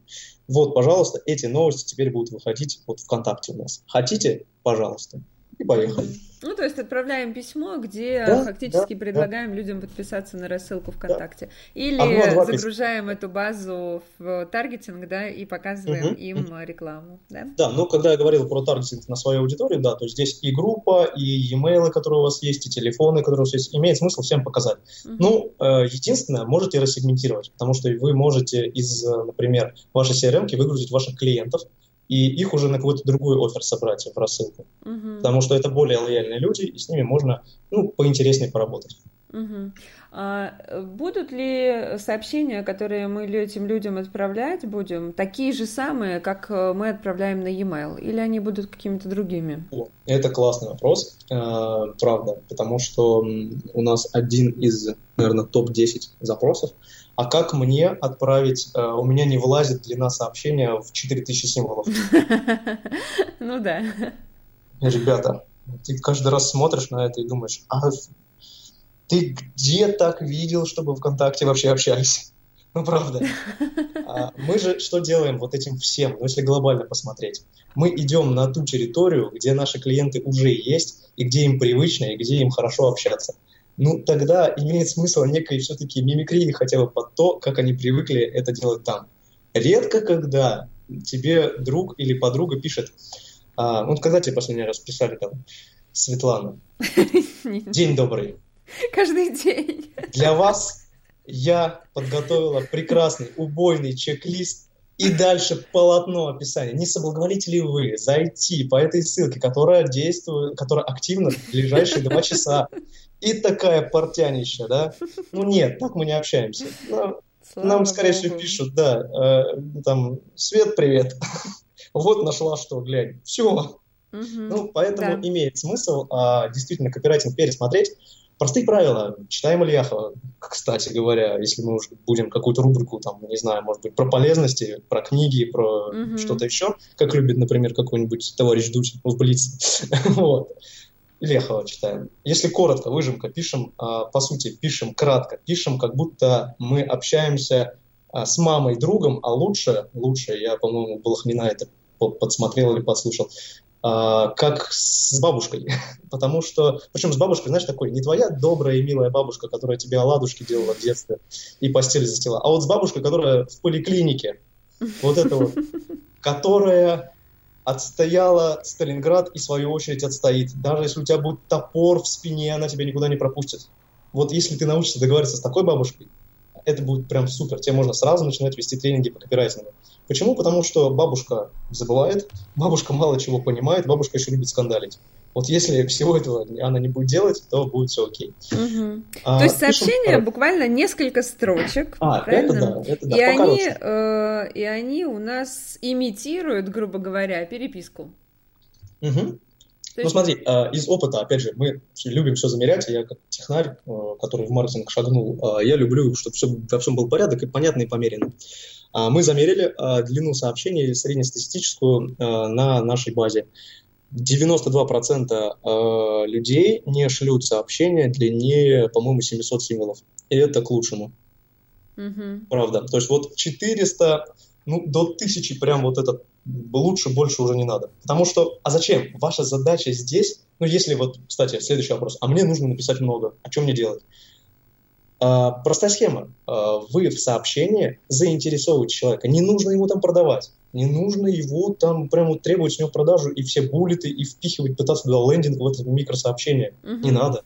вот, пожалуйста, эти новости теперь будут выходить вот ВКонтакте у нас. Хотите? Пожалуйста. И поехали. Ну, то есть отправляем письмо, где да, фактически да, предлагаем да. людям подписаться на рассылку ВКонтакте. Да. Или Одно, загружаем эту базу в таргетинг, да, и показываем угу, им рекламу, да? Да, ну, когда я говорил про таргетинг на свою аудиторию, да, то есть здесь и группа, и e-mail, которые у вас есть, и телефоны, которые у вас есть, имеет смысл всем показать. Угу. Ну, э, единственное, можете рассегментировать, потому что вы можете из, э, например, вашей CRM выгрузить ваших клиентов, и их уже на какой-то другой офер собрать в рассылку. Угу. Потому что это более лояльные люди, и с ними можно ну, поинтереснее поработать. Угу. А будут ли сообщения, которые мы этим людям отправлять будем, такие же самые, как э, мы отправляем на e-mail, или они будут какими-то другими? Это классный вопрос, э, правда, потому что у нас один из, наверное, топ-10 запросов а как мне отправить, э, у меня не влазит длина сообщения в 4000 символов. *laughs* Ну да. Ребята, ты каждый раз смотришь на это и думаешь, а ты где так видел, чтобы ВКонтакте вообще общались? *laughs* Ну, правда. А мы же что делаем вот этим всем, ну, если глобально посмотреть? Мы идем на ту территорию, где наши клиенты уже есть, и где им привычно, и где им хорошо общаться ну тогда имеет смысл некой все-таки мимикрии хотя бы под то, как они привыкли это делать там. Редко когда тебе друг или подруга пишет, а, вот когда тебе последний раз писали там, Светлана, *laughs* день добрый. Каждый день. Для вас я подготовила прекрасный убойный чек-лист и дальше полотно описания. Не соблаговолите ли вы зайти по этой ссылке, которая действует, которая активна в ближайшие два часа, и такая портянища, да? Ну нет, так мы не общаемся. Но нам, скорее всего, пишут, да, э, там, Свет, привет. *laughs* вот нашла что, глянь. Все. Угу, ну, поэтому да. имеет смысл а, действительно копирайтинг пересмотреть. Простые правила. Читаем Ильяхова, кстати говоря, если мы уже будем какую-то рубрику, там, не знаю, может быть, про полезности, про книги, про угу. что-то еще, как любит, например, какой-нибудь товарищ Дудь в Блиц. *laughs* вот. Лехова читаем. Если коротко, выжимка, пишем, а, по сути, пишем кратко, пишем, как будто мы общаемся а, с мамой, другом, а лучше, лучше, я, по-моему, Балахнина это подсмотрел или подслушал, а, как с бабушкой. *laughs* Потому что, причем с бабушкой, знаешь, такой, не твоя добрая и милая бабушка, которая тебе оладушки делала в детстве и постель застила, а вот с бабушкой, которая в поликлинике, вот это вот, *laughs* которая отстояла Сталинград и, в свою очередь, отстоит. Даже если у тебя будет топор в спине, она тебя никуда не пропустит. Вот если ты научишься договариваться с такой бабушкой, это будет прям супер. Тебе можно сразу начинать вести тренинги по копирайтингу. Почему? Потому что бабушка забывает, бабушка мало чего понимает, бабушка еще любит скандалить. Вот если всего этого она не будет делать, то будет все окей. Угу. А, то есть сообщение пишем... буквально несколько строчек, а, правильно? Это да, это да, и, они, э, и они у нас имитируют, грубо говоря, переписку. Угу. Ну есть... смотри, э, из опыта, опять же, мы любим все замерять, я как технарь, э, который в маркетинг шагнул, э, я люблю, чтобы все, во всем был порядок и понятно и померенно. А мы замерили длину сообщения среднестатистическую на нашей базе. 92% э, людей не шлют сообщения длиннее, по-моему, 700 символов. И это к лучшему. Угу. Правда. То есть вот 400, ну, до 1000 прям вот это лучше, больше уже не надо. Потому что, а зачем? Ваша задача здесь, ну, если вот, кстати, следующий вопрос, а мне нужно написать много, а что мне делать? А, простая схема. А, вы в сообщении заинтересовываете человека. Не нужно ему там продавать. Не нужно его там прямо требовать с него продажу и все буллеты и впихивать, пытаться туда лендинг в это микросообщение. Uh-huh. Не надо.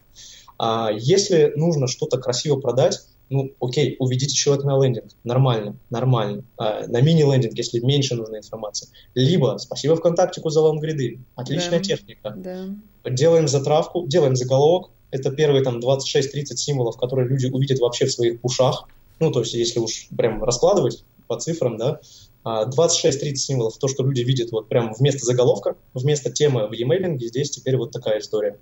А если нужно что-то красиво продать, Ну, окей, уведите человека на лендинг. Нормально, нормально. А, на мини-лендинг, если меньше нужна информация. Либо спасибо ВКонтактику за лонгриды. Отличная Да. техника. Да. Делаем затравку, делаем заголовок. Это первые там 26-30 символов, которые люди увидят вообще в своих ушах. Ну, то есть, если уж прям раскладывать по цифрам, да, а, 26-30 символов, то, что люди видят вот прям вместо заголовка, вместо темы в e-mail, здесь теперь вот такая история.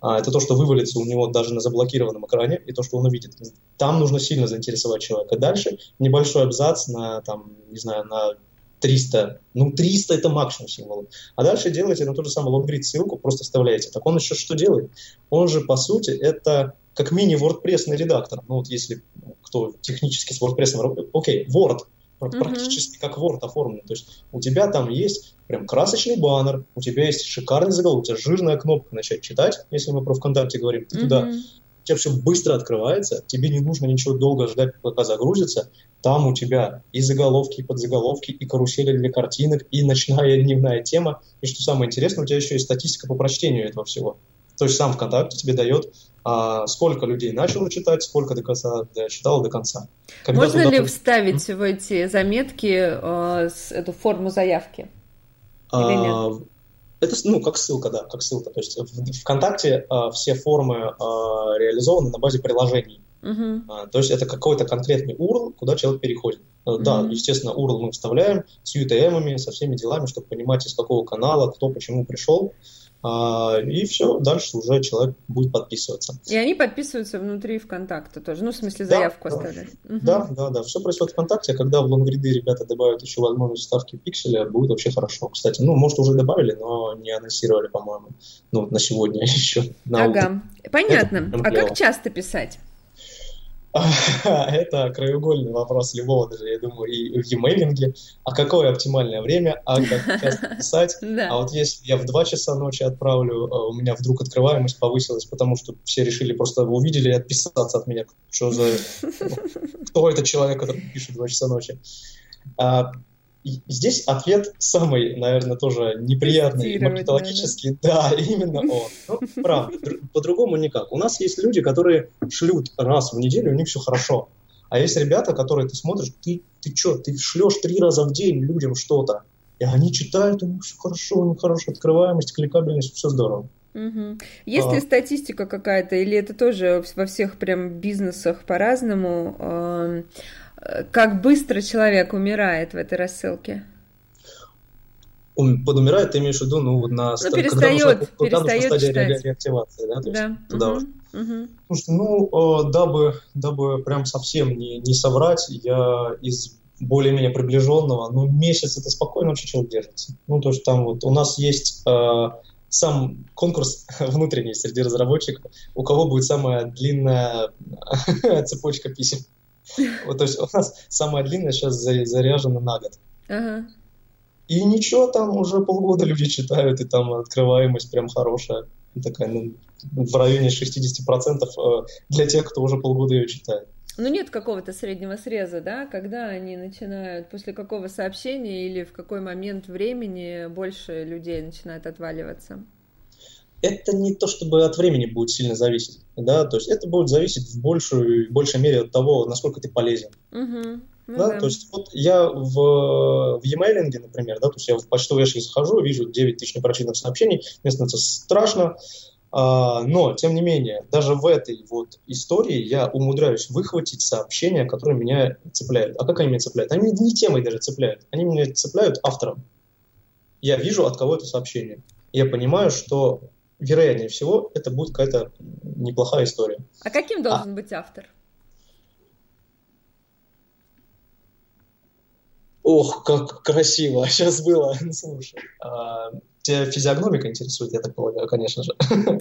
А, Это то, что вывалится у него даже на заблокированном экране, и то, что он увидит. Там нужно сильно заинтересовать человека. Дальше небольшой абзац на, там, не знаю, на 300, ну 300 это максимум символов. А дальше делаете на ту же самую лонгрид ссылку, просто вставляете. Так он еще что делает? Он же, по сути, это как мини-WordPress редактор. Ну вот если кто технически с WordPress, работает, окей, Word, пр- Мгм. практически как Word оформлен. То есть у тебя там есть прям красочный баннер, у тебя есть шикарный заголовок, у тебя жирная кнопка начать читать, если мы про ВКонтакте говорим, ты туда Тебя все быстро открывается, тебе не нужно ничего долго ждать, пока загрузится. Там у тебя и заголовки, и подзаголовки, и карусели для картинок, и ночная, и дневная тема. И что самое интересное, у тебя еще есть статистика по прочтению этого всего. То есть сам ВКонтакте тебе дает, а, сколько людей начало читать, сколько до конца дочитало до конца. Когда Можно туда ли вставить в эти заметки э, с- эту форму заявки? А, Это, ну, как ссылка, да, как ссылка. То есть в ВКонтакте а, все формы а, реализованы на базе приложений. А, То есть это какой-то конкретный URL, куда человек переходит. Э, Да, естественно, URL мы вставляем с UTM, со всеми делами, чтобы понимать, из какого канала, кто почему пришел. А, И все, дальше уже человек будет подписываться. И они подписываются внутри ВКонтакта тоже. Ну, в смысле, Да, заявку да. оставляют. Мгм. Да, да, да, все происходит ВКонтакте, а когда в лонгриды ребята добавят еще возможность вставки пикселя, будет вообще хорошо. Кстати, ну, может, уже добавили, но не анонсировали, по-моему, ну, вот на сегодня *laughs* еще. На утро. Ага, понятно. Это А как часто писать? *laughs* Это краеугольный вопрос любого даже, я думаю, и в e-mailинге. А какое оптимальное время, а как часто *laughs* писать? А вот если я в 2 часа ночи отправлю, а у меня вдруг открываемость повысилась, потому что все решили просто увидели и отписаться от меня. Что за... *laughs* Кто этот человек, который пишет в 2 часа ночи? И Здесь ответ самый, наверное, тоже неприятный, маркетологический. *laughs* Да, именно он. Ну, правда, др- по-другому никак. У нас есть люди, которые шлют раз в неделю, у них все хорошо. А есть ребята, которые ты смотришь, ты, ты что, ты шлешь три раза в день людям что-то, и они читают, у них все хорошо, у них хорошая открываемость, кликабельность, все здорово. Мгм. Есть А. ли статистика какая-то, или это тоже во всех прям бизнесах по-разному? Как быстро человек умирает в этой рассылке? Ум- Подумирает, ты имеешь в виду, ну, вот на когда перестает, нужна- когда нужна перестает стадия читать. ре- реактивации, да? то есть Да. туда мгм, уже. мгм. Слушайте, ну, э, дабы, дабы прям совсем не, не соврать, я из более-менее приближенного, ну, месяц это спокойно вообще человек держится. Ну, то есть там вот у нас есть э, сам конкурс *laughs* внутренний среди разработчиков, у кого будет самая длинная *laughs* цепочка писем. *laughs* Вот, то есть у нас самая длинная сейчас за- заряжена на год. Ага. И ничего, там уже полгода люди читают, и там открываемость прям хорошая. Такая, ну, в районе 60% э, для тех, кто уже полгода ее читает. Ну, нет какого-то среднего среза, да, когда они начинают, после какого сообщения или в какой момент времени больше людей начинает отваливаться. Это не то, чтобы от времени будет сильно зависеть, да, то есть это будет зависеть в большей, большей мере от того, насколько ты полезен. Мгм. Ну да? да. То есть вот я в, в e-mail, например, да, то есть я в почтовый ящик захожу, вижу 9 тысяч непрочитанных сообщений, мне становится страшно, а, но, тем не менее, даже в этой вот истории я умудряюсь выхватить сообщения, которые меня цепляют. А как они меня цепляют? Они не темой даже цепляют, они меня цепляют автором. Я вижу, от кого это сообщение. Я понимаю, что, вероятнее всего, это будет какая-то неплохая история. А каким должен быть автор? Ох, как красиво *laughs* сейчас было. Ну, Слушай, а, тебя физиогномика интересует, я так полагаю, конечно же. *laughs*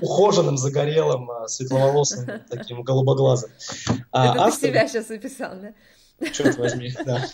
Ухоженным, загорелым, а, светловолосым, *laughs* таким голубоглазым. А Это ты себя сейчас написал, да? Черт возьми, да.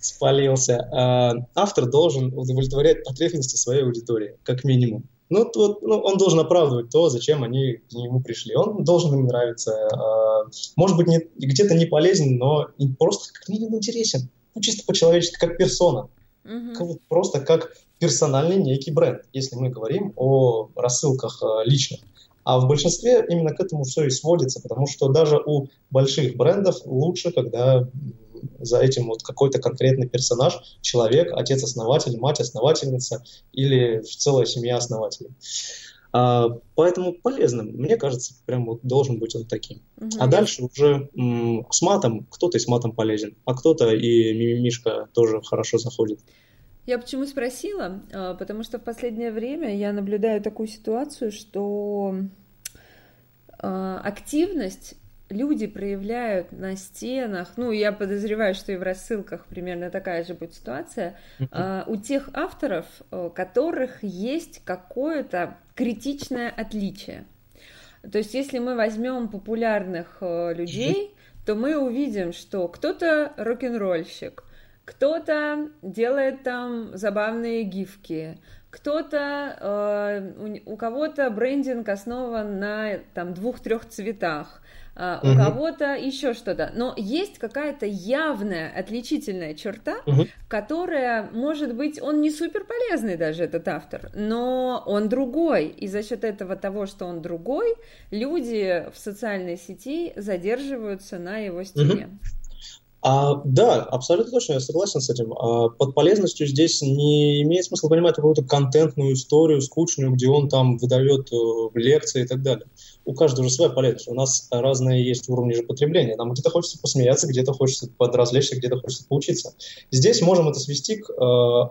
Спалился. А, Автор должен удовлетворять потребности своей аудитории, как минимум. Ну, вот, ну, он должен оправдывать то, зачем они к нему пришли. Он должен им нравиться. а, Может быть, не- где-то не полезен, но просто как минимум интересен. Ну, чисто по-человечески, как персона. Мгм. Как Просто как персональный некий бренд, если мы говорим о рассылках а, личных. А в большинстве именно к этому все и сводится, потому что даже у больших брендов лучше, когда за этим вот какой-то конкретный персонаж, человек, отец-основатель, мать-основательница или целая семья основателей. А, поэтому полезным, мне кажется, прям вот должен быть он таким. Угу. А дальше уже м- с матом, кто-то и с матом полезен, а кто-то и мимимишка тоже хорошо заходит. Я почему спросила? А, потому что в последнее время я наблюдаю такую ситуацию, что а, активность люди проявляют на стенах, ну, я подозреваю, что и в рассылках примерно такая же будет ситуация, uh-huh. у тех авторов, у э, которых есть какое-то критичное отличие. То есть, если мы возьмем популярных э, людей, то мы увидим, что кто-то рок-н-ролльщик, кто-то делает там забавные гифки, кто-то, э, у, у кого-то брендинг основан на там двух-трех цветах, а, у угу. кого-то еще что-то. Но есть какая-то явная отличительная черта, угу. которая, может быть, он не супер полезный даже, этот автор, но он другой. И за счет этого того, что он другой, люди в социальной сети задерживаются на его стене. Угу. А, да, абсолютно точно, я согласен с этим. А, под полезностью здесь не имеет смысла понимать какую-то контентную историю, скучную, где он там выдает э, лекции и так далее. У каждого же своя полезность. У нас разные есть уровни же потребления. Нам где-то хочется посмеяться, где-то хочется подразвлечься, где-то хочется поучиться. Здесь можем это свести к э,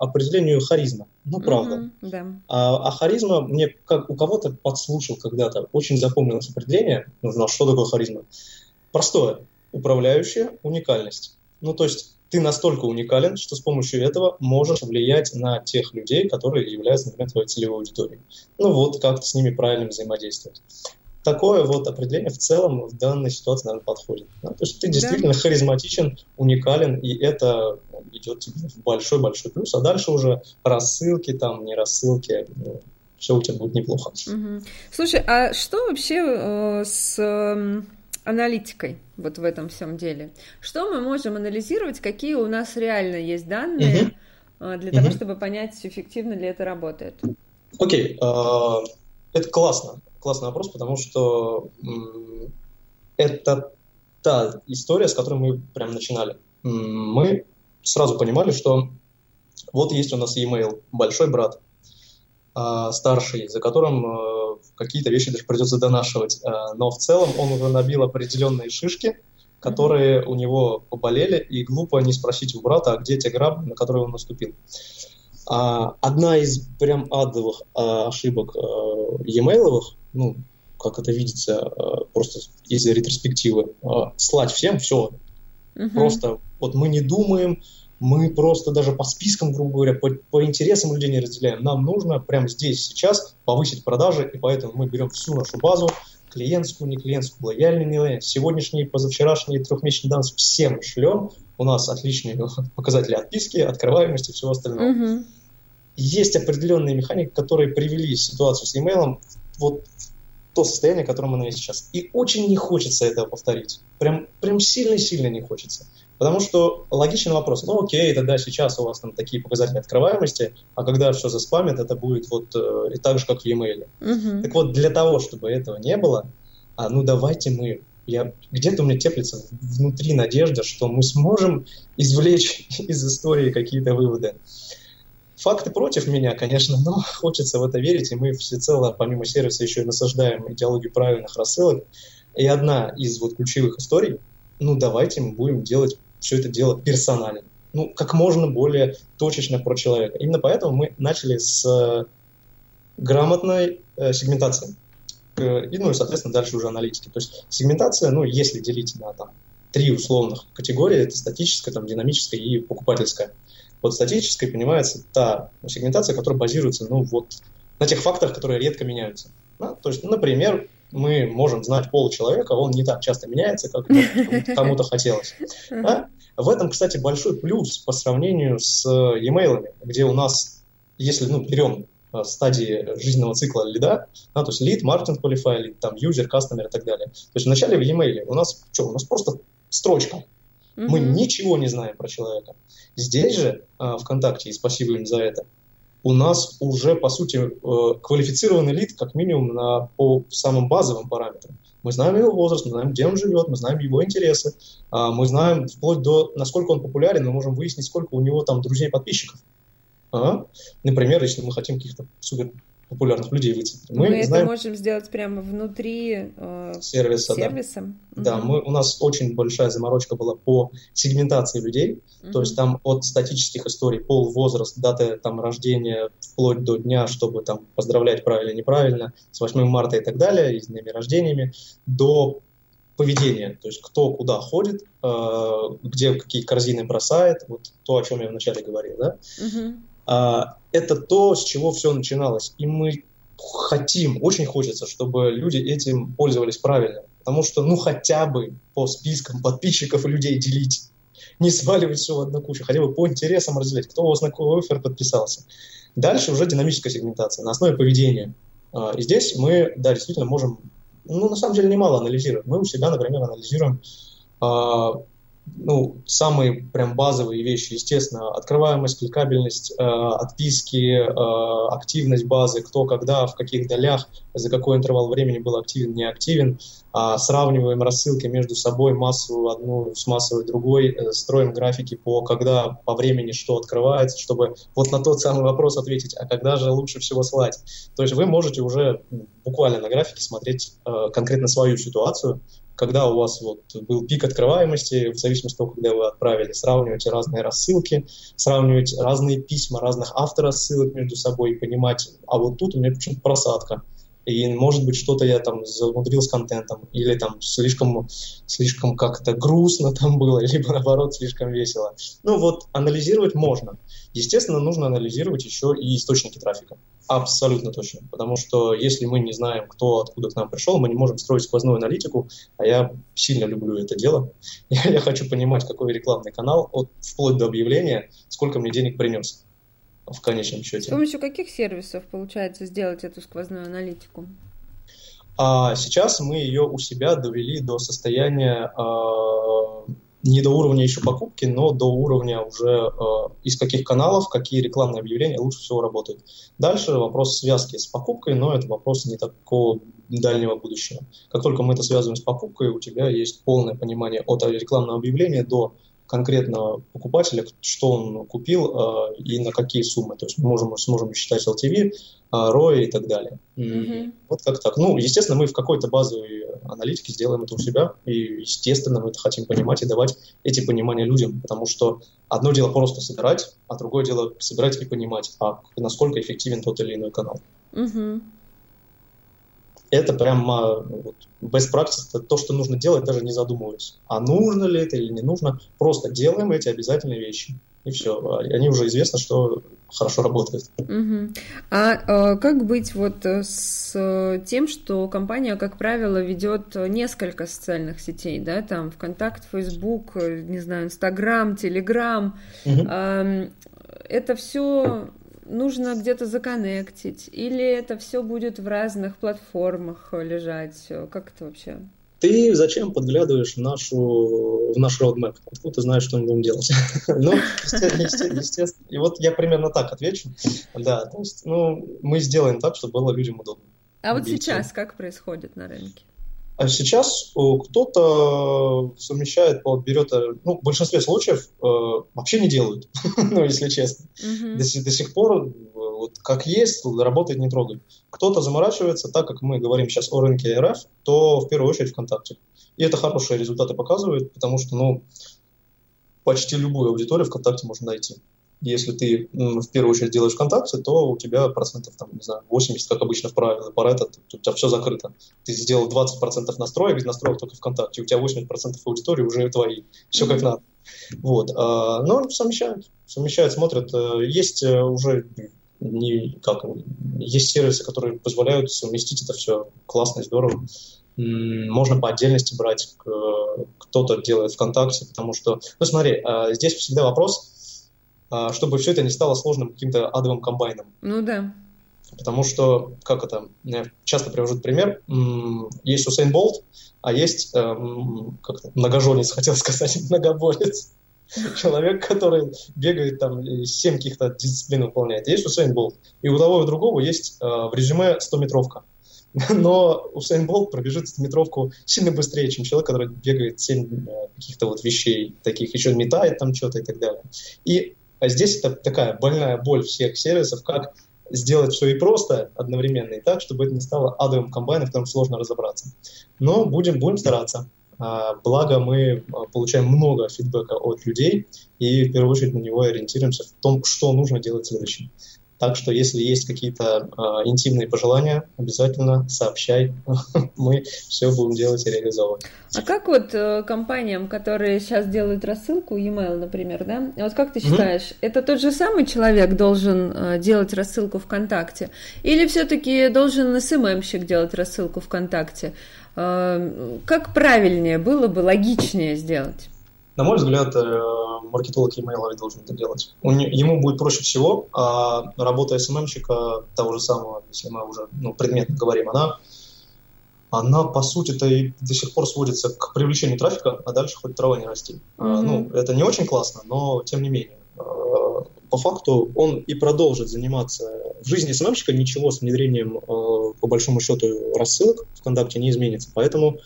определению харизма. Ну, правда. Mm-hmm, да. а, а харизма, мне как у кого-то подслушал когда-то, очень запомнилось определение. Ну, что такое харизма? Простое управляющая уникальность. Ну, то есть ты настолько уникален, что с помощью этого можешь влиять на тех людей, которые являются, например, твоей целевой аудиторией. Ну вот, как-то с ними правильно взаимодействовать. Такое вот определение в целом в данной ситуации, наверное, подходит. Да? То есть ты действительно да. харизматичен, уникален, и это идет тебе в большой-большой плюс. А дальше уже рассылки, там, не рассылки, ну, все у тебя будет неплохо. Угу. Слушай, а что вообще э, с э, аналитикой вот в этом всем деле. Что мы можем анализировать, какие у нас реально есть данные uh-huh. для того, uh-huh. чтобы понять, эффективно ли это работает? Окей, okay. uh, это классно, классный вопрос, потому что это та история, с которой мы прям начинали. Мы сразу понимали, что вот есть у нас e-mail, большой брат, uh, старший, за которым uh, какие-то вещи даже придется донашивать. Э, но в целом он уже набил определенные шишки, которые у него поболели, и глупо не спросить у брата, а где те грабли, на которые он наступил. А, одна из прям адовых а, ошибок а, e-mail, ну, как это видится просто из ретроспективы, слать всем все. Угу. Просто вот мы не думаем, мы просто даже по спискам, грубо говоря, по, по интересам людей не разделяем. Нам нужно прямо здесь, сейчас повысить продажи, и поэтому мы берем всю нашу базу, клиентскую, не клиентскую, лояльный, не лояльный, сегодняшний, позавчерашний, трехмесячный данные всем шлем. У нас отличные *laughs* показатели отписки, открываемости и всего остального. Угу. Есть определенные механики, которые привели ситуацию с email вот в то состояние, в котором она есть сейчас. И очень не хочется этого повторить. Прям, прям сильно-сильно не хочется. Потому что логичный вопрос, ну окей, тогда сейчас у вас там такие показатели открываемости, а когда все заспамят, это будет вот э, и так же, как в e-mail. Угу. Так вот, для того, чтобы этого не было, а, ну давайте мы я, где-то у меня теплится внутри надежда, что мы сможем извлечь *laughs* из истории какие-то выводы. Факты против меня, конечно, но *laughs* хочется в это верить, и мы всецело, помимо сервиса, еще и насаждаем идеологию правильных рассылок. И одна из вот ключевых историй, ну давайте мы будем делать все это дело персонально. Ну, как можно более точечно про человека. Именно поэтому мы начали с э, грамотной э, сегментации. И, ну и, соответственно, дальше уже аналитики. То есть сегментация, ну, если делить на там, три условных категории, это статическая, там, динамическая и покупательская. Под статической понимается та сегментация, которая базируется ну, вот, на тех факторах, которые редко меняются. Да? То есть, например, мы можем знать пол человека, он не так часто меняется, как *laughs* кому-то хотелось. Да? В этом, кстати, большой плюс по сравнению с e-mail, где у нас, если ну, берем э, стадии жизненного цикла лида, да, то есть lead, marketing qualify, lead, там, user, customer и так далее. То есть вначале в e-mail у нас что? У нас просто строчка. Мы ничего не знаем про человека. Здесь же, э, ВКонтакте, и спасибо им за это, у нас уже, по сути, э, квалифицированный лид, как минимум, на, по самым базовым параметрам. Мы знаем его возраст, мы знаем, где он живет, мы знаем его интересы, а, мы знаем вплоть до, насколько он популярен, мы можем выяснить, сколько у него там друзей-подписчиков. А? Например, если мы хотим каких-то супер популярных людей выцепить. Мы, мы знаем... это можем сделать прямо внутри э, сервиса. сервиса. Да, угу. мы, у нас очень большая заморочка была по сегментации людей, угу. то есть там от статических историй, пол, возраст, дата там рождения, вплоть до дня, чтобы там поздравлять правильно, неправильно, с 8 марта и так далее, и с днями рождениями, до поведения, то есть кто куда ходит, э, где какие корзины бросает, вот то, о чем я вначале говорил, да. Угу. А, это то, с чего все начиналось. И мы хотим, очень хочется, чтобы люди этим пользовались правильно. Потому что, ну, хотя бы по спискам подписчиков людей делить. Не сваливать все в одну кучу, хотя бы по интересам разделять, кто у вас на какой офер подписался. Дальше уже динамическая сегментация на основе поведения. А, и здесь мы, да, действительно можем, ну, на самом деле, немало анализировать. Мы у себя, например, анализируем а, ну, самые прям базовые вещи, естественно, открываемость, кликабельность, э, отписки, э, активность базы, кто когда, в каких долях, за какой интервал времени был активен, не активен, э, сравниваем рассылки между собой, массовую одну с массовой другой, э, строим графики по когда, по времени что открывается, чтобы вот на тот самый вопрос ответить, а когда же лучше всего слать. То есть вы можете уже буквально на графике смотреть э, конкретно свою ситуацию, когда у вас вот был пик открываемости, в зависимости от того, когда вы отправили, сравнивайте разные рассылки, сравнивать разные письма разных авторов ссылок между собой и понимать, а вот тут у меня почему-то просадка, и, может быть, что-то я там замудрил с контентом, или там слишком, слишком как-то грустно *laughs* там было, либо, наоборот, слишком весело. Ну вот, анализировать можно. Естественно, нужно анализировать еще и источники трафика. Абсолютно точно. Потому что если мы не знаем, кто откуда к нам пришел, мы не можем строить сквозную аналитику, а я сильно люблю это дело. Я, *laughs* я хочу понимать, какой рекламный канал, от, вплоть до объявления, сколько мне денег принес в конечном счете. С помощью каких сервисов получается сделать эту сквозную аналитику? А сейчас мы ее у себя довели до состояния э, не до уровня еще покупки, но до уровня уже э, из каких каналов, какие рекламные объявления лучше всего работают. Дальше вопрос связки с покупкой, но это вопрос не такого дальнего будущего. Как только мы это связываем с покупкой, у тебя есть полное понимание от рекламного объявления до конкретного покупателя, что он купил э, и на какие суммы. То есть мы можем, сможем считать LTV, э, ROI и так далее. Mm-hmm. Вот как так. Ну, естественно, мы в какой-то базовой аналитике сделаем это у себя, и, естественно, мы это хотим понимать и давать эти понимания людям, потому что одно дело просто собирать, а другое дело собирать и понимать, а насколько эффективен тот или иной канал. Mm-hmm это прямо вот, best practice, это то, что нужно делать, даже не задумываясь. А нужно ли это или не нужно, просто делаем эти обязательные вещи. И все, они уже известно, что хорошо работают. Угу. А э, как быть вот с тем, что компания, как правило, ведет несколько социальных сетей, да, там ВКонтакт, Фейсбук, не знаю, Инстаграм, Телеграм. Угу. Э, это все нужно где-то законнектить, или это все будет в разных платформах лежать? Как это вообще? Ты зачем подглядываешь в, нашу, в наш roadmap? Откуда ты знаешь, что мы будем делать? *laughs* ну, естественно. И вот я примерно так отвечу. Да, то есть, ну, мы сделаем так, чтобы было людям удобно. А вот сейчас как происходит на рынке? А сейчас э, кто-то совмещает, берет, э, ну, в большинстве случаев э, вообще не делают, *laughs* ну, если честно. Mm-hmm. До, до сих пор э, вот как есть, работает, не трогай. Кто-то заморачивается, так как мы говорим сейчас о рынке РФ, то в первую очередь ВКонтакте. И это хорошие результаты показывает, потому что, ну, почти любую аудиторию ВКонтакте можно найти если ты в первую очередь делаешь ВКонтакте, то у тебя процентов, там, не знаю, 80, как обычно в правиле Паретта, у тебя все закрыто. Ты сделал 20% настроек, без настроек только ВКонтакте, у тебя 80% аудитории уже твои. Все как надо. Вот. А, но совмещают, совмещают, смотрят. Э, есть э, уже не, как, есть сервисы, которые позволяют совместить это все классно и здорово. Можно по отдельности брать, кто-то делает ВКонтакте, потому что, ну смотри, а, здесь всегда вопрос, чтобы все это не стало сложным каким-то адовым комбайном. Ну да. Потому что, как это, я часто привожу пример, есть Усейн Болт, а есть, эм, как это, многоженец, *laughs* хотел сказать, многоборец. *laughs* человек, который бегает там, 7 каких-то дисциплин выполняет. Есть Усейн Болт. И у того и у другого есть э, в резюме 100-метровка. *laughs* Но Усейн Болт пробежит 100-метровку сильно быстрее, чем человек, который бегает 7 э, каких-то вот вещей, таких еще метает там что-то и так далее. И здесь это такая больная боль всех сервисов, как сделать все и просто одновременно, и так, чтобы это не стало адовым комбайном, в котором сложно разобраться. Но будем, будем стараться. А, благо мы а, получаем много фидбэка от людей и в первую очередь на него ориентируемся в том, что нужно делать следующим. Так что, если есть какие-то э, интимные пожелания, обязательно сообщай. *laughs* Мы все будем делать и реализовывать. А как вот э, компаниям, которые сейчас делают рассылку, e-mail, например, да? Вот как ты считаешь, mm-hmm. это тот же самый человек должен э, делать рассылку ВКонтакте? Или все-таки должен СММщик делать рассылку ВКонтакте? Э, как правильнее было бы, логичнее сделать? На мой взгляд, э, маркетолог e-mail должен это делать. ему будет проще всего, а работа СММщика того же самого, если мы уже ну, предметно говорим, она, она по сути-то и до сих пор сводится к привлечению трафика, а дальше хоть трава не расти. Mm-hmm. Ну, это не очень классно, но тем не менее. Э, по факту он и продолжит заниматься. В жизни СММщика ничего с внедрением, э, по большому счету, рассылок в ВКонтакте не изменится. Поэтому а,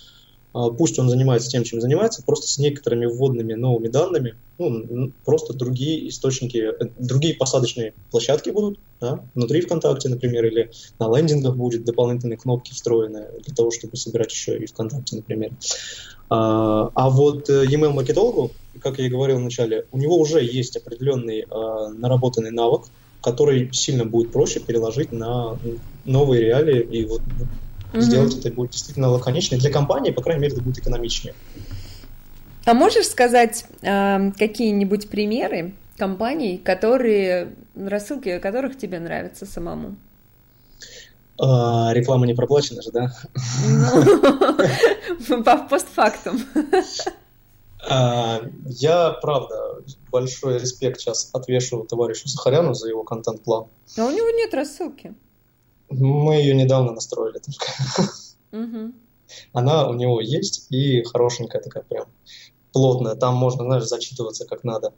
пусть он занимается тем, чем занимается, просто с некоторыми вводными новыми данными, ну, просто другие источники, э, другие посадочные площадки будут, да, внутри ВКонтакте, например, или на лендингах будет дополнительные кнопки встроенные для того, чтобы собирать еще и ВКонтакте, например. А, а вот э, e-mail маркетологу, как я и говорил вначале, у него уже есть определенный а, наработанный навык, который сильно будет проще переложить на новые реалии и вот угу. сделать это будет действительно лаконичнее. Для компании, по крайней мере, это будет экономичнее. А можешь сказать э, какие-нибудь примеры компаний, которые, рассылки которых тебе нравятся самому? А, реклама не проплачена же, да? Ну, *laughs* по постфактум. А, я, правда, большой респект сейчас отвешу товарищу Сахаряну за его контент-план. А у него нет рассылки. Мы ее недавно настроили только. Угу. Она у него есть и хорошенькая такая прям плотная. Там можно, знаешь, зачитываться как надо.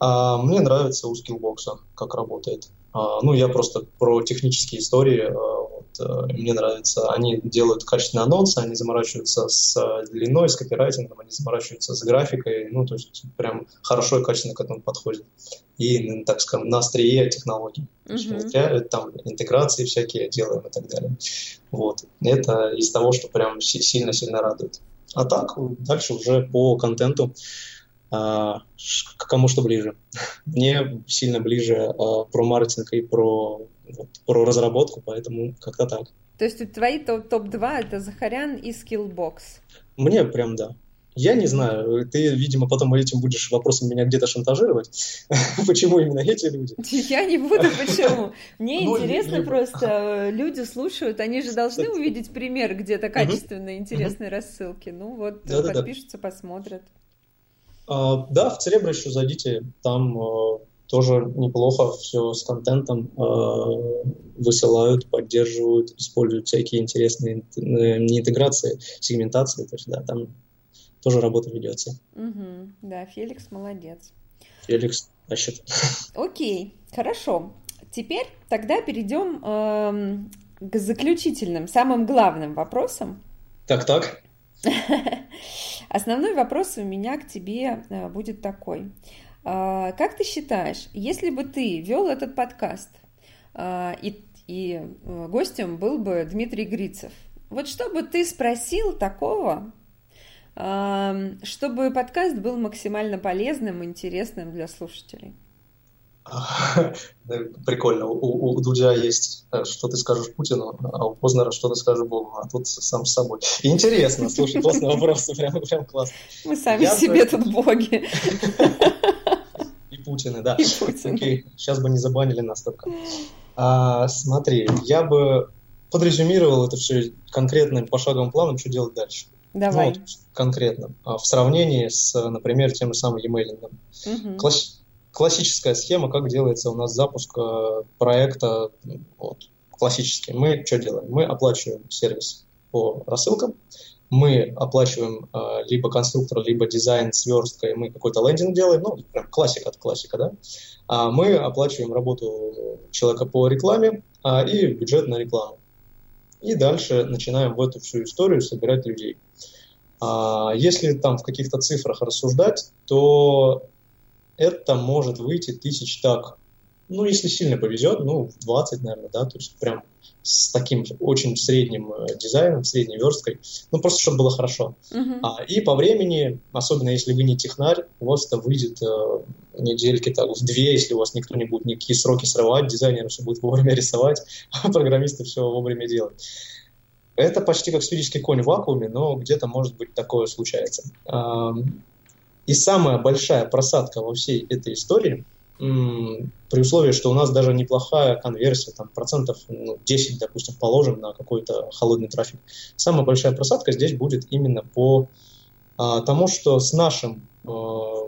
А, мне нравится у скиллбокса, как работает. А, ну, я просто про технические истории. А, мне нравится. Они делают качественные анонсы, они заморачиваются с а, длиной, с копирайтингом, они заморачиваются с графикой. Ну, то есть прям хорошо и качественно к этому подходят. И, так скажем, на острие технологий. Mm-hmm. там интеграции всякие делаем и так далее. Вот. Это из того, что прям сильно-сильно радует. А так, дальше уже по контенту а, к кому что ближе. *laughs* Мне сильно ближе а, про маркетинг и про, вот, про разработку, поэтому как-то так. То есть твои топ-2 это Захарян и Skillbox? Мне прям да. Я не знаю, ты, видимо, потом этим будешь вопросом меня где-то шантажировать. *laughs* Почему именно эти люди? *laughs* Я не буду, почему. Мне ну, интересно просто, люди слушают, они же должны увидеть пример где-то качественной, интересной рассылки. Ну вот, подпишутся, посмотрят. А, да, в Церебро еще зайдите, там а, тоже неплохо все с контентом а, высылают, поддерживают, используют всякие интересные не интеграции, сегментации, то есть да, там тоже работа ведется. Угу, да, Феликс молодец. Феликс тащит. Окей, хорошо. Теперь тогда перейдем эм, к заключительным, самым главным вопросам. Так, так. *laughs* Основной вопрос у меня к тебе э, будет такой. А, как ты считаешь, если бы ты вел этот подкаст, а, и, и э, гостем был бы Дмитрий Грицев, вот что бы ты спросил такого, чтобы подкаст был максимально полезным и интересным для слушателей? *laughs* Прикольно. У, у Дудя есть, э, что ты скажешь Путину, а у Познера что ты скажешь Богу, а тут сам с собой. Интересно, слушай, классный вопрос, прям, прям классно. Мы сами Я себе бы... тут боги. *laughs* Путины, да. И Путин. Окей, сейчас бы не забанили нас только. А, смотри, я бы подрезюмировал это все конкретным пошаговым планом, что делать дальше. Давай. Ну, вот, конкретно. А в сравнении с, например, тем же самым e-mailingом. Угу. Класс классическая схема, как делается у нас запуск э, проекта вот, классический. Мы что делаем? Мы оплачиваем сервис по рассылкам, мы оплачиваем э, либо конструктор, либо дизайн сверсткой, мы какой-то лендинг делаем, ну, прям классика от классика, да, а мы оплачиваем работу человека по рекламе а, и бюджет на рекламу. И дальше начинаем в эту всю историю собирать людей. А, если там в каких-то цифрах рассуждать, то это может выйти тысяч так, ну, если сильно повезет, ну, 20, наверное, да, то есть прям с таким очень средним э, дизайном, средней версткой, ну, просто чтобы было хорошо. Uh-huh. А, и по времени, особенно если вы не технарь, у вас это выйдет э, недельки так, в две, если у вас никто не будет никакие сроки срывать, дизайнеры все будет вовремя рисовать, *laughs* а программисты все вовремя делать. Это почти как сферический конь в вакууме, но где-то, может быть, такое случается. И самая большая просадка во всей этой истории – при условии, что у нас даже неплохая конверсия, там процентов ну, 10, допустим, положим на какой-то холодный трафик. Самая большая просадка здесь будет именно по а, тому, что с нашим а,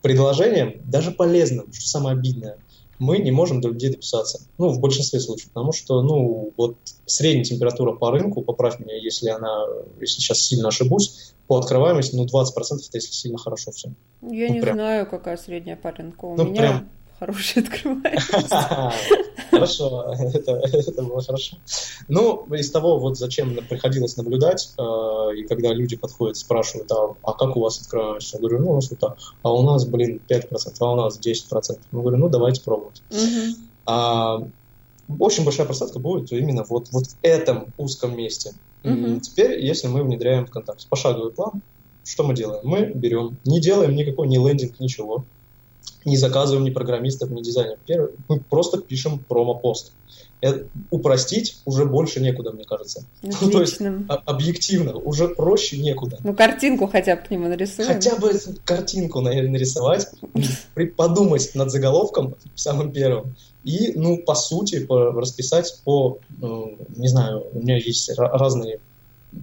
предложением, даже полезным, что самое обидное, мы не можем до людей дописаться. Ну, в большинстве случаев, потому что, ну, вот средняя температура по рынку, поправь меня, если она, если сейчас сильно ошибусь, по открываемости, ну, 20% это если сильно хорошо все. Я ну, не прям. знаю, какая средняя по рынку. У ну, меня прям... хорошая *laughs* открываемость. *laughs* Хорошо, это, это было хорошо. Ну, из того, вот зачем приходилось наблюдать, э, и когда люди подходят, спрашивают, а, а как у вас открываемость? Я говорю, ну, у нас вот так. А у нас, блин, 5%, а у нас 10%. Я говорю, ну, давайте пробовать. А, очень большая просадка будет именно вот, вот в этом узком месте. Мгм. Теперь, если мы внедряем ВКонтакте пошаговый план, что мы делаем? Мы берем, не делаем никакой ни лендинг, ничего, не заказываем ни программистов, ни дизайнеров. Первое, мы просто пишем промо-пост. Это упростить уже больше некуда, мне кажется. *laughs* Ну, то есть а- объективно уже проще некуда. Ну, картинку хотя бы к нему нарисуем. Хотя бы картинку наверное, нарисовать, *laughs* подумать над заголовком *laughs* самым первым и, ну, по сути, по- расписать по, ну, не знаю, у меня есть ра- разные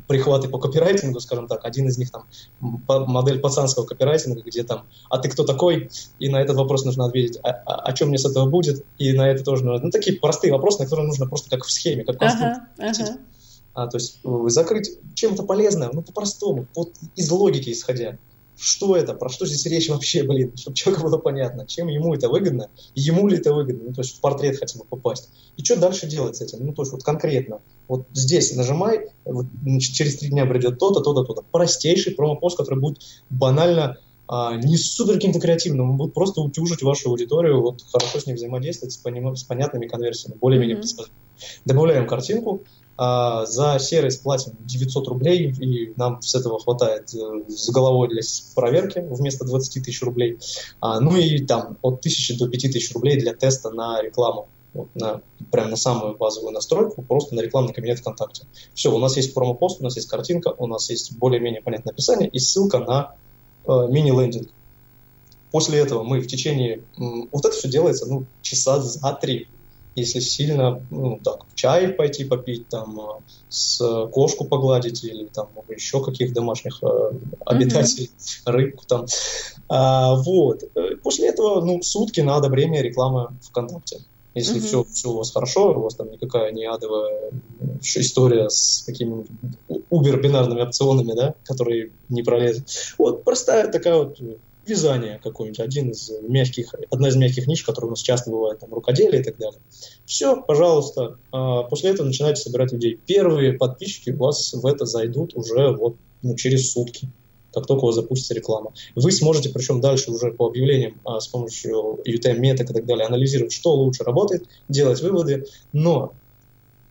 прихваты по копирайтингу, скажем так. Один из них там модель пацанского копирайтинга, где там «А ты кто такой?» И на этот вопрос нужно ответить «А, а, а что мне с этого будет?» И на это тоже нужно... Ну, такие простые вопросы, на которые нужно просто как в схеме, как в конструкции. Ага, ага. А, то есть э, закрыть чем-то полезное, ну, по-простому, вот из логики исходя. Что это, про что здесь речь вообще, блин, чтобы человеку было понятно, чем ему это выгодно, ему ли это выгодно, ну, то есть в портрет хотя бы попасть. И что дальше делать с этим, ну, то есть вот конкретно. Вот здесь нажимай, вот, значит, через три дня придет то-то, то-то, то-то. Простейший промопост, который будет банально а, не супер каким-то креативным, он будет просто утюжить вашу аудиторию, вот хорошо с ней взаимодействовать, с, поним- с понятными конверсиями, более-менее предсказуемыми. Добавляем картинку, а, за сервис платим 900 рублей, и нам с этого хватает э, с головой для проверки вместо 20 тысяч рублей. А, ну и там от 1000 до 5000 рублей для теста на рекламу. Вот на, прям на самую базовую настройку, просто на рекламный кабинет ВКонтакте. Все, у нас есть промопост, у нас есть картинка, у нас есть более-менее понятное описание и ссылка на э, мини-лендинг. После этого мы в течение... Вот это все делается, ну, часа за три. Если сильно, ну, так, чай пойти попить, там, э, с кошку погладить или там еще каких домашних э, обитателей, рыбку там. А, вот. Э, После этого, ну, сутки на одобрение рекламы ВКонтакте. Если Мгм. все, все у вас хорошо, у вас там никакая не адовая история с какими-нибудь убер-бинарными опционами, да, которые не пролезут. Вот простая такая вот э, вязание какое-нибудь, один из мягких, одна из мягких ниш, которые у нас часто бывает, там, рукоделие и так далее. Все, пожалуйста. А, После этого начинаете собирать людей. Первые подписчики у вас в это зайдут уже вот ну, через сутки, как только у вас запустится реклама. Вы сможете, причем дальше уже по объявлениям а, с помощью UTM-меток и так далее, анализировать, что лучше работает, делать выводы. Но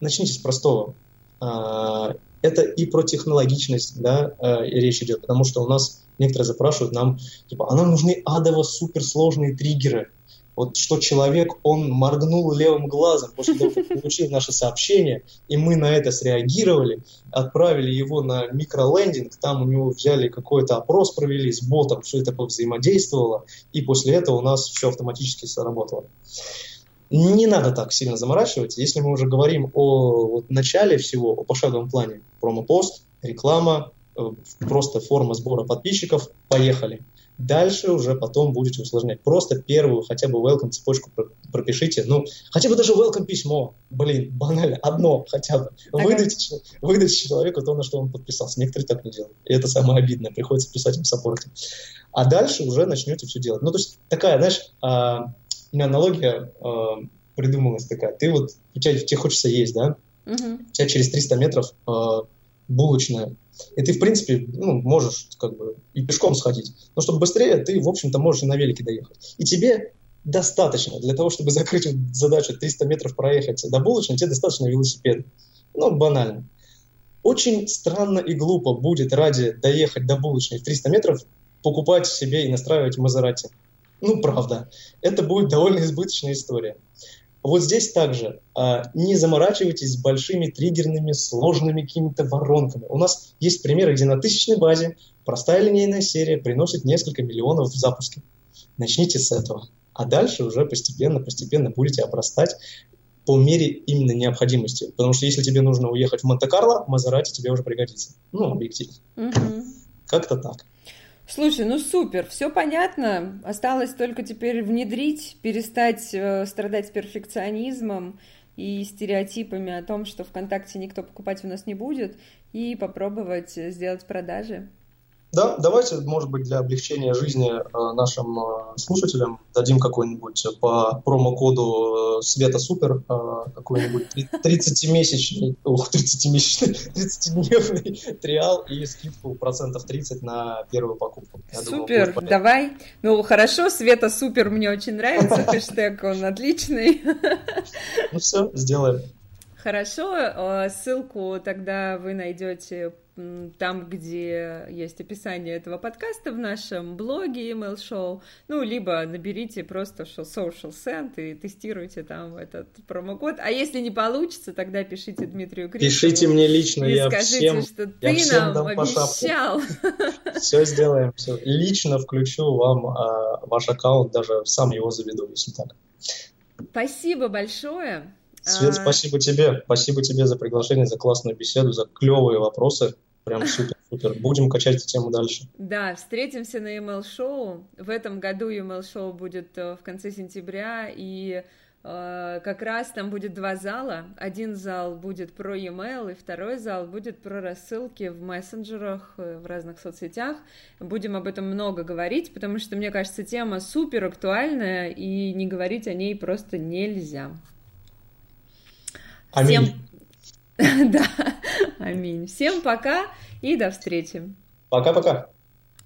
начните с простого. А, Это и про технологичность, да, а, и речь идет, потому что у нас некоторые запрашивают нам, типа, а нам нужны адово суперсложные триггеры. Вот что человек, он моргнул левым глазом после того, как получил наше сообщение, и мы на это среагировали, отправили его на микролендинг, там у него взяли какой-то опрос, провели с ботом, все это взаимодействовало, и после этого у нас все автоматически сработало. Не надо так сильно заморачиваться. Если мы уже говорим о вот, начале всего, о пошаговом плане, промопост, реклама, просто форма сбора подписчиков, поехали. Дальше уже потом будете усложнять. Просто первую хотя бы welcome цепочку пропишите. Ну, хотя бы даже welcome письмо. Блин, банально. Одно хотя бы. Ага. Выдайте, выдайте человеку то, на что он подписался. Некоторые так не делают. И это самое обидное. Приходится писать им саппорте. А дальше уже начнете все делать. Ну, то есть такая, знаешь, а, у меня аналогия а, придумалась такая. Ты вот, у тебя, тебе хочется есть, да? Угу. У тебя через 300 метров а, булочная и ты, в принципе, ну, можешь как бы и пешком сходить. Но чтобы быстрее, ты, в общем-то, можешь и на велике доехать. И тебе достаточно для того, чтобы *laughs* закрыть задачу 300 метров проехать до булочной, тебе достаточно велосипеда. Ну, банально. Очень странно и глупо будет ради доехать до булочной в 300 метров покупать себе и настраивать Мазерати. Ну, правда. Это будет довольно избыточная история. Вот здесь также а, не заморачивайтесь с большими триггерными, сложными какими-то воронками. У нас есть примеры, где на тысячной базе простая линейная серия приносит несколько миллионов в запуске. Начните с этого. А дальше уже постепенно, постепенно будете обрастать по мере именно необходимости. Потому что если тебе нужно уехать в Монте-Карло, Мазерати тебе уже пригодится. Ну, объективно. Угу. Как-то так. Слушай, ну супер, все понятно. Осталось только теперь внедрить, перестать э, страдать перфекционизмом и стереотипами о том, что ВКонтакте никто покупать у нас не будет, и попробовать сделать продажи. Да, давайте, может быть, для облегчения жизни э, нашим э, слушателям дадим какой-нибудь по промокоду э, Света Супер какой-нибудь 30-месячный, ох, 30-месячный, 30-дневный *laughs* триал и скидку процентов 30 на первую покупку. Я Супер, думаю, давай. Ну, хорошо, Света Супер мне очень нравится, *laughs* хэштег, он отличный. Ну все, сделаем. Хорошо, ссылку тогда вы найдете там, где есть описание этого подкаста в нашем блоге Email Show, ну, либо наберите просто Social Send и тестируйте там этот промокод. А если не получится, тогда пишите Дмитрию Крисову. Пишите мне лично, и я скажите, всем, что ты нам дам обещал. *laughs* Все сделаем, все. Лично включу вам а, ваш аккаунт, даже сам его заведу, если так. Спасибо большое. Свет, а. спасибо тебе. Спасибо тебе за приглашение, за классную беседу, за клевые вопросы. Прям супер-супер. Будем качать эту тему дальше. Да, встретимся на email шоу В этом году email шоу будет э, в конце сентября, и э, как раз там будет два зала. Один зал будет про e-mail, и второй зал будет про рассылки в мессенджерах, э, в разных соцсетях. Будем об этом много говорить, потому что, мне кажется, тема супер актуальная, и не говорить о ней просто нельзя. Аминь. Всем *laughs* Да, аминь. Всем пока и до встречи. Пока-пока.